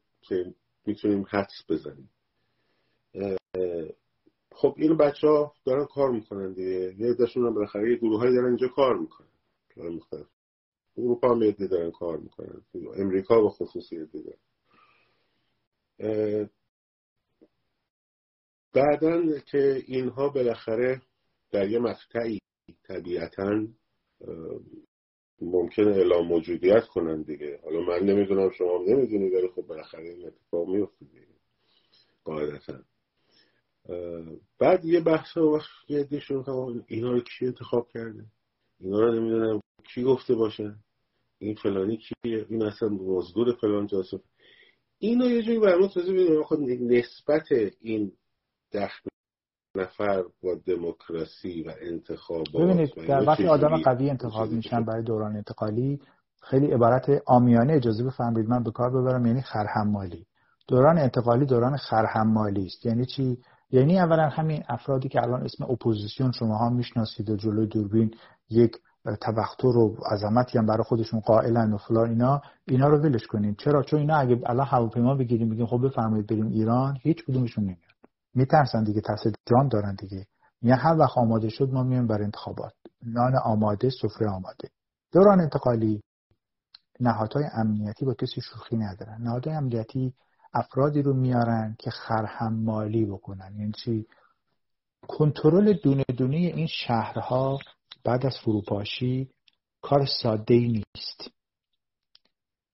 می‌تونیم حدس بزنیم. خب این بچه ها دارن کار می‌کنن دیگه. یه دشون هم بالاخره یه گروه های دارن اینجا کار می‌کنن. مختلف. اروپا هم یه دارن کار می‌کنن. امریکا به خصوصی دیگه بعدا که اینها بالاخره در یه مقطعی طبیعتا ممکنه اعلام موجودیت کنن دیگه. حالا من نمی‌دونم شما نمی‌دونید ولی خب بالاخره این اتفاق میفته دیگه. قاعدتا. بعد یه بحث و یه دیشون اینا رو کی انتخاب کرده؟ اینا رو نمی‌دونم کی گفته باشن این فلانی کیه؟ این اصلا مزدور فلان جاسوس. اینا یه جوری برای ما توضیح خود نسبت این ده نفر با دموکراسی و انتخابات ببینید در وقتی آدم قوی انتخاب میشن برای دوران انتقالی خیلی عبارت آمیانه اجازه بفرمایید من به کار ببرم یعنی خرحمالی. دوران انتقالی دوران خرحمالی است. یعنی چی؟ یعنی اولا همین افرادی که الان اسم اپوزیسیون شما ها می‌شناسید و جلوی دوربین یک تبختر و عظمتی هم برای خودشون قائلن و فلان اینا اینا رو ولش کنین. چرا؟ چون اینا اگه الان هواپیما بگیریم بگیم خب بفرمایید بریم ایران هیچ کدومشون نمیاد. میترسن دیگه ترس جان دارن دیگه. یعنی هر وقت آماده شد ما میایم برای انتخابات. نان آماده سفره آماده. دوران انتقالی نهادهای امنیتی با کسی شوخی ندارن. نهادهای امنیتی افرادی رو میارن که خرهم مالی بکنن. یعنی چی؟ کنترل دونه دونه این شهرها بعد از فروپاشی کار ساده ای نیست.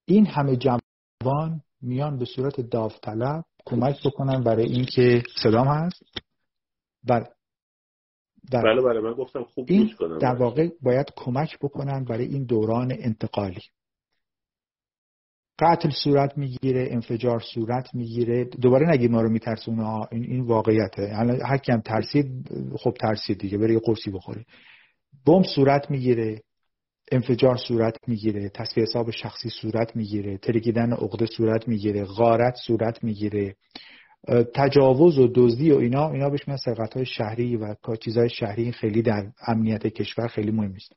این همه جوان میان به صورت داوطلب کمک بکنن برای اینکه صدام هست؟ بله. در بله بله من گفتم خوب این کنم. در واقع باید کمک بکنن برای این دوران انتقالی. قتل صورت می‌گیره انفجار صورت می‌گیره. دوباره نگید ما رو میترسونه. این این واقعیته. یعنی هر کیم ترسید خب ترسید دیگه. بره یه قرصی بخوره. بمب صورت می‌گیره. انفجار صورت می‌گیره تصفیه حساب شخصی صورت می‌گیره ترکیدن عقده صورت می‌گیره غارت صورت می‌گیره تجاوز و دزدی و اینا اینا بهش میگن سرقت های شهری و چیزهای شهری. خیلی در امنیت کشور خیلی مهم است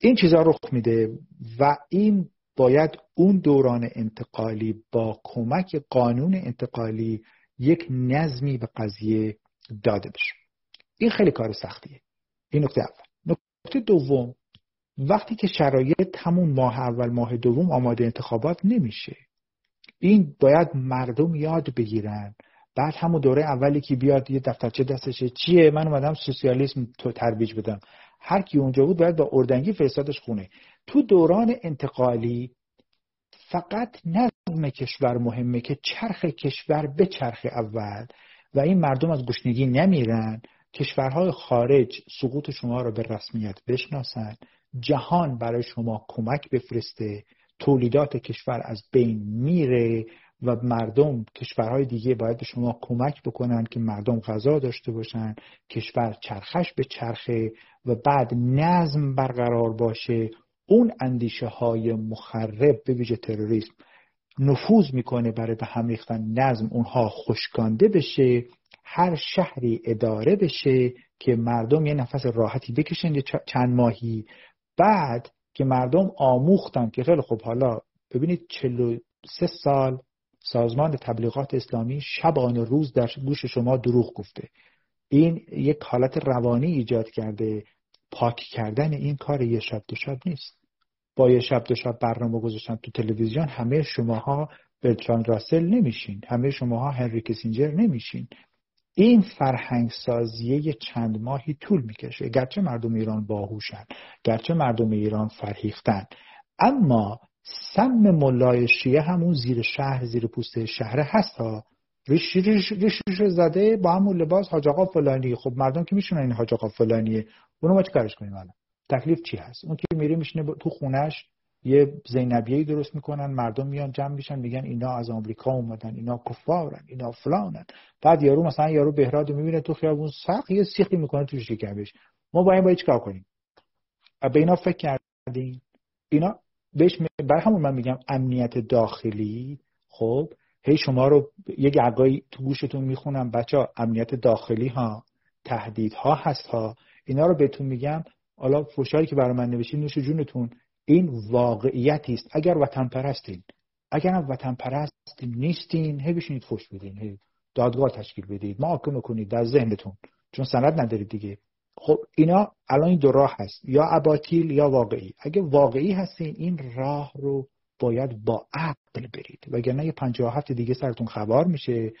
این چیزها رخ میده و این باید اون دوران انتقالی با کمک قانون انتقالی یک نظمی به قضیه داده بشه. این خیلی کار سختیه. این نکته اول. نکته دوم وقتی که شرایط همون ماه اول ماه دوم آماده انتخابات نمیشه. این باید مردم یاد بگیرن. بعد همون دوره اولی که بیاد یه دفترچه دستشه. چیه؟ من اومدم سوسیالیسم تو ترویج بدم. هر کی اونجا بود باید با اردنگی فرستادش خونه. تو دوران انتقالی فقط نظم کشور مهمه که چرخ کشور به چرخ اول و این مردم از گشنگی نمیرن. کشورهای خارج سقوط شما را به رسمیت بشناسن. جهان برای شما کمک بفرسته تولیدات کشور از بین میره و مردم کشورهای دیگه باید به شما کمک بکنن که مردم غذا داشته باشن کشور چرخش به چرخه و بعد نظم برقرار باشه. اون اندیشه های مخرب به ویژه تروریسم نفوذ می‌کنه برای به هم ریختن نظم اونها خشکانده بشه هر شهری اداره بشه که مردم یه نفس راحتی بکشن چند ماهی بعد که مردم آموختن که خیلی خوب حالا ببینید 43 سال سازمان تبلیغات اسلامی شبانه روز در گوش شما دروغ گفته. این یک حالت روانی ایجاد کرده. پاک کردن این کار یه شب دو شب نیست. با یه شب دو شب برنامه گذاشتن تو تلویزیون همه شماها برتران راسل نمیشین. همه شماها هنری کسینجر نمیشین. این فرهنگ سازیه چند ماهی طول می‌کشه. گرچه مردم ایران باهوشن گرچه مردم ایران فرهیختن اما سم ملای شیعه همون زیر شهر زیر پوسته شهر هست ها. ریش ریش زده با همون لباس حاج آقا فلانی. خب مردم که میشونن این حاج آقا فلانیه. اونو ما کارش کنیم الان؟ تکلیف چی هست؟ اون که میره میشینه تو خونش یه زینبیهی درست می‌کنن مردم میان جمع میشن میگن اینا از آمریکا اومدن اینا کفارن اینا فلانن. بعد یارو مثلا یارو بهراد می‌بینه تو خیابون سخت یه سیخی می‌کنه تو شکمش. ما با این باید چیکار کنیم؟ به اینا فکر کردیم اینا بهش برای همون من میگم امنیت داخلی. خب هی شما رو یه گرگایی تو گوشتون می‌خونم بچه امنیت داخلی ها تهدیدها هست ها اینا رو بهتون میگم حالا فوشایی که برای من نوشید نوش جونتون. این واقعیتی است. اگر وطن پرستین اگر هم وطن پرست نیستین هی بشینید فوش بدین هی دادگاه تشکیل بدید. محاکمه کنید در ذهنتون. چون سند ندارید دیگه. خب اینا الان این دو راه هست. یا اباطیل یا واقعی. اگه واقعی هستین این راه رو باید با عقل برید. وگرنه یه 57 دیگه سرتون خبر میشه.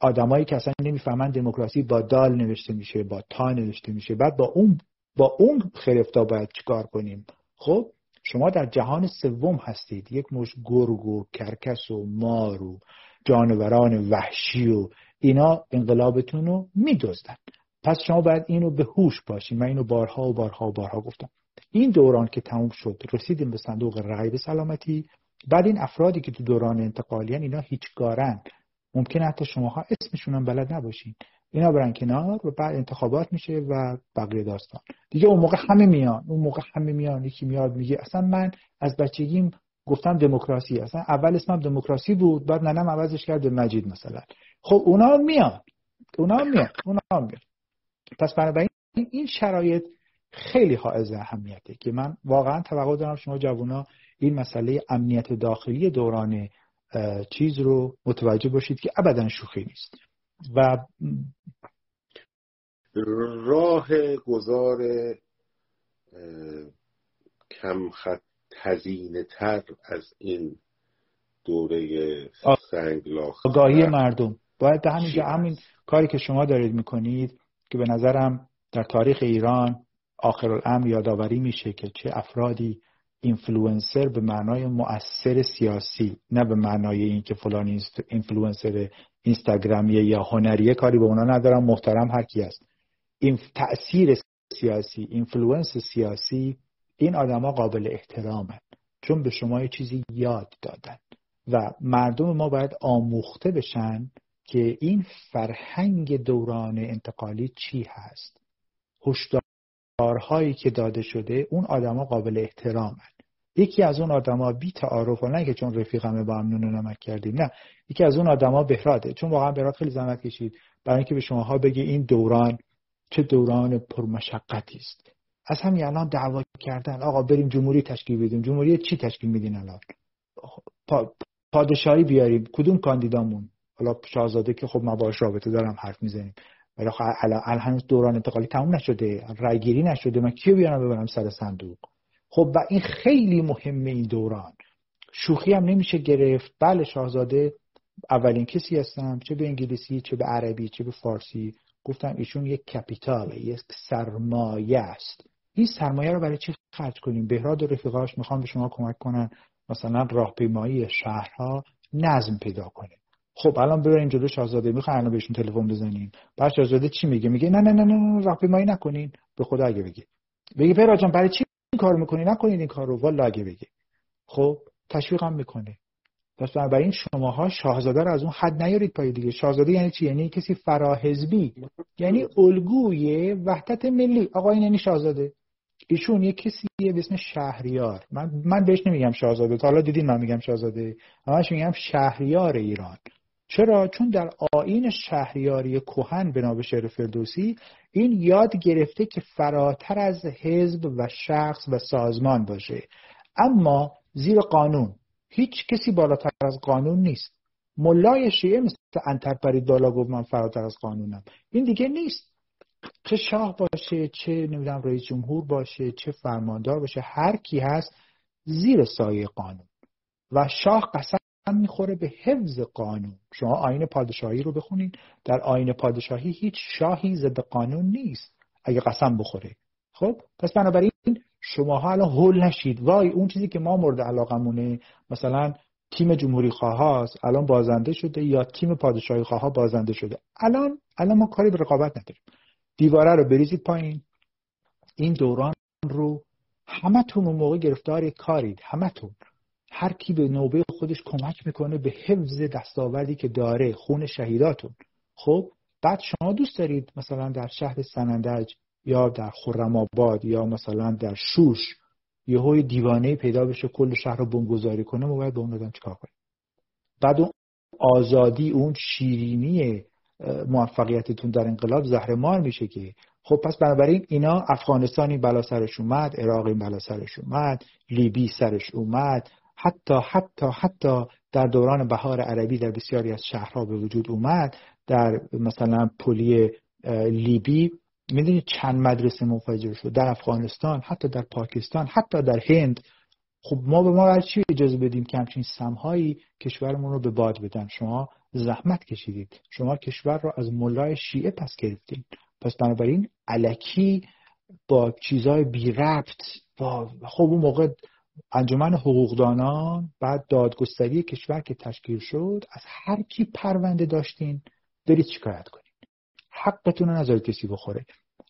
آدمایی که اصلا نمی‌فهمن دموکراسی با دال نوشته میشه با تا نوشته میشه. بعد با اون با اون خرفتا باید چیکار کنیم؟ خب شما در جهان سوم هستید. یک مش گرگ و کرکس و مار و جانوران وحشی و اینا انقلابتون رو میدزدن. پس شما باید اینو به هوش باشین. من اینو بارها و بارها و بارها گفتم. این دوران که تموم شد رسیدیم به صندوق رقیب سلامتی. بعد این افرادی که تو دوران انتقالیان اینا هیچگارن. ممکن حتی شماها اسمشون هم بلد نباشین. اینا برن کنار و بعد انتخابات میشه و بقیه داستان. دیگه اون موقع همه میان. اون موقع همه میان. یکی میاد میگه اصلا من از بچگیم گفتم دموکراسی. اصلا اول اسمم دموکراسی بود بعد ننم عوضش کرد به مجید مثلا. خب اونا میان. اونا میان. اونا میان. پس بنابراین این شرایط خیلی حائز اهمیته که من واقعا توقع دارم شما جوونا این مسئله امنیت داخلی دوران چیز رو متوجه باشید که ابدا شوخی نیست. و راه گذار کم هزینه تر از این دوره سنگلاخ آگاهی مردم. باید به همین همین کاری که شما دارید می‌کنید که به نظرم در تاریخ ایران آخر الامر یادآوری میشه که چه افرادی اینفلوئنسر به معنای مؤثر سیاسی نه به معنای اینکه فلان اینفلوئنسر اینستاگرامیه یا هنریه کاری به اونا ندارم محترم هر کی است این تاثیر سیاسی influence سیاسی این آدما قابل احترامن چون به شما یه چیزی یاد دادن. و مردم ما باید آموخته بشن که این فرهنگ دوران انتقالی چی هست. هشدارهایی که داده شده اون آدما قابل احترامن. یکی از اون آدما بی تعارف نه که چون رفیقمه با هم نون نمک کردیم نه. یکی از اون آدما بهراده چون واقعا بهراد خیلی زحمت کشید. برای اینکه به شماها بگه این دوران چه دوران پرمشقتی است. از همین الان دعوا کردن. آقا بریم جمهوری تشکیل بدیم. جمهوری چی تشکیل میدین الان؟ پادشاهی بیاریم. کدوم کاندیدامون؟ حالا شاهزاده که خب ما باش رابطه دارم حرف می‌زنیم. ولی الان هنوز دوران انتقالی تموم نشده. رایگیری نشده. من کیو بیارم ببرم سر صندوق؟ خب و این خیلی مهمه این دوران. شوخی هم نمیشه گرفت. بله شاهزاده اولین کسی هستم چه به انگلیسی چه به عربی چه به فارسی. گفتم ایشون یک کپیتال یک سرمایه است. این سرمایه رو برای چی خرج کنیم؟ بهراد و رفیقاش می‌خوام به شما کمک کنن مثلا راهپیمایی شهرها نظم پیدا کنه. خب الان ببرین جلو شاهزاده می‌خوان الان بهشون تلفن بزنین. بعد شاهزاده چی میگه؟ میگه نه نه نه نه راهپیمایی نکنین. به خدا اگه بگه. بگه بهراد جان برای چی این کار می‌کنی؟ نکنید این کار رو والا اگه بگه. خب تشویقم می‌کنه. پس بنابراین شماها شاهزاده رو از اون حد نیارید پای دیگه. شاهزاده یعنی چی؟ یعنی کسی فراحزبی. یعنی الگوی وحدت ملی. آقا این یعنی شاهزاده. ایشون یه کسیه به اسم شهریار. من من بهش نمیگم شاهزاده. تا حالا دیدین من میگم شاهزاده. همش میگم شهریار ایران. چرا؟ چون در آین شهریاری کهن به نام شعر فردوسی این یاد گرفته که فراتر از حزب و شخص و سازمان باشه. اما زیر قانون. هیچ کسی بالاتر از قانون نیست. ملای شیعه مثل انترپری دالا گفت من فراتر از قانونم این دیگه نیست. چه شاه باشه چه نمی‌دونم رئیس جمهور باشه چه فرماندار باشه هر کی هست زیر سایه قانون. و شاه قسم می‌خوره به حفظ قانون. شما آین پادشاهی رو بخونید در آین پادشاهی هیچ شاهی ضد قانون نیست. اگه قسم بخوره. خب پس بنابراین شماها الان هول نشید. وای اون چیزی که ما مورد علاقمونه مثلا تیم جمهوری هاست الان بازنده شده یا تیم پادشاهی خواه بازنده شده. الان الان ما کاری به رقابت نداریم. دیواره رو بریزید پایین. این دوران رو همتون موقع گرفتار کارید. همتون. هر کی به نوبه خودش کمک می‌کنه به حفظ دستاوردی که داره خون شهیداتون. خب بعد شما دوست دارید مثلا در شهر سنندج یا در خرم آباد یا مثلا در شوش یه دیوانه پیدا بشه کل شهر رو بمبگذاری کنه ما باید به اون آدم چیکار کنیم؟ بعد اون آزادی اون شیرینی موفقیتتون در انقلاب زهر میشه که خب پس بنابراین اینا افغانستانی بلا سرش اومد عراقی بلا سرش اومد لیبی سرش اومد حتی حتی حتی در دوران بهار عربی در بسیاری از شهرها به وجود اومد. در مثلا پلی لیبی می‌دونید چند مدرسه منفجر شد. در افغانستان حتی در پاکستان حتی در هند. خب ما به ما چی اجازه بدیم که همچین سمهایی کشورمون رو به باد بدن؟ شما زحمت کشیدید. شما کشور رو از ملای شیعه پس گرفتید پس بنابراین علکی با چیزهای بی ربط با خب اون موقع انجمن حقوقدانان بعد دادگستری کشور که تشکیل شد از هر کی پرونده داشتین برید شکایت کنید حقتون رو نذارید کسی بخوره.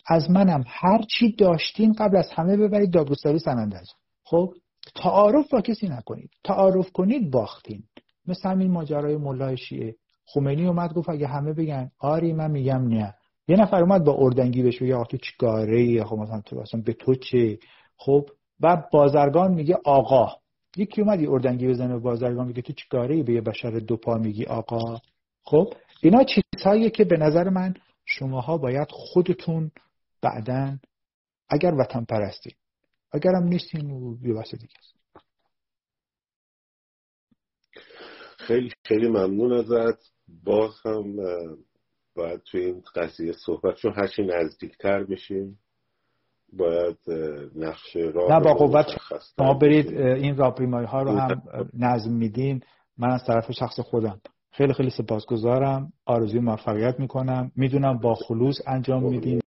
از منم هر چی داشتین قبل از همه ببرید دادگستری سنندج خب؟ تعارف با کسی نکنید. تعارف کنید باختین. مثل همین ماجرای ملای شیعه. خمینی اومد گفت اگه همه بگن آری من میگم نه. یه نفر اومد با اردنگی بهش بگه تو چیکاره خب مثلا تو اصلا به تو چه؟ خب بعد بازرگان میگه آقا. یکی اومد یه اردنگی بزنه به بازرگان میگه تو چیکاره به یه بشر دو پا میگی آقا. خب اینا چیزهایی که به نظر من شماها باید خودتون بعدا اگر وطن پرستی اگرم نیستین یه بحث دیگه خیلی خیلی ممنون ازت. باز هم باید توی این قضیه صحبت چون هرچی نزدیکتر بشیم. باید نقش راه نه با قوت شما برید این راپریمای ها رو هم نظم میدین. من از طرف شخص خودم خیلی خیلی سپاسگزارم. آرزوی موفقیت می‌کنم. می‌دونم با خلوص انجام میدین.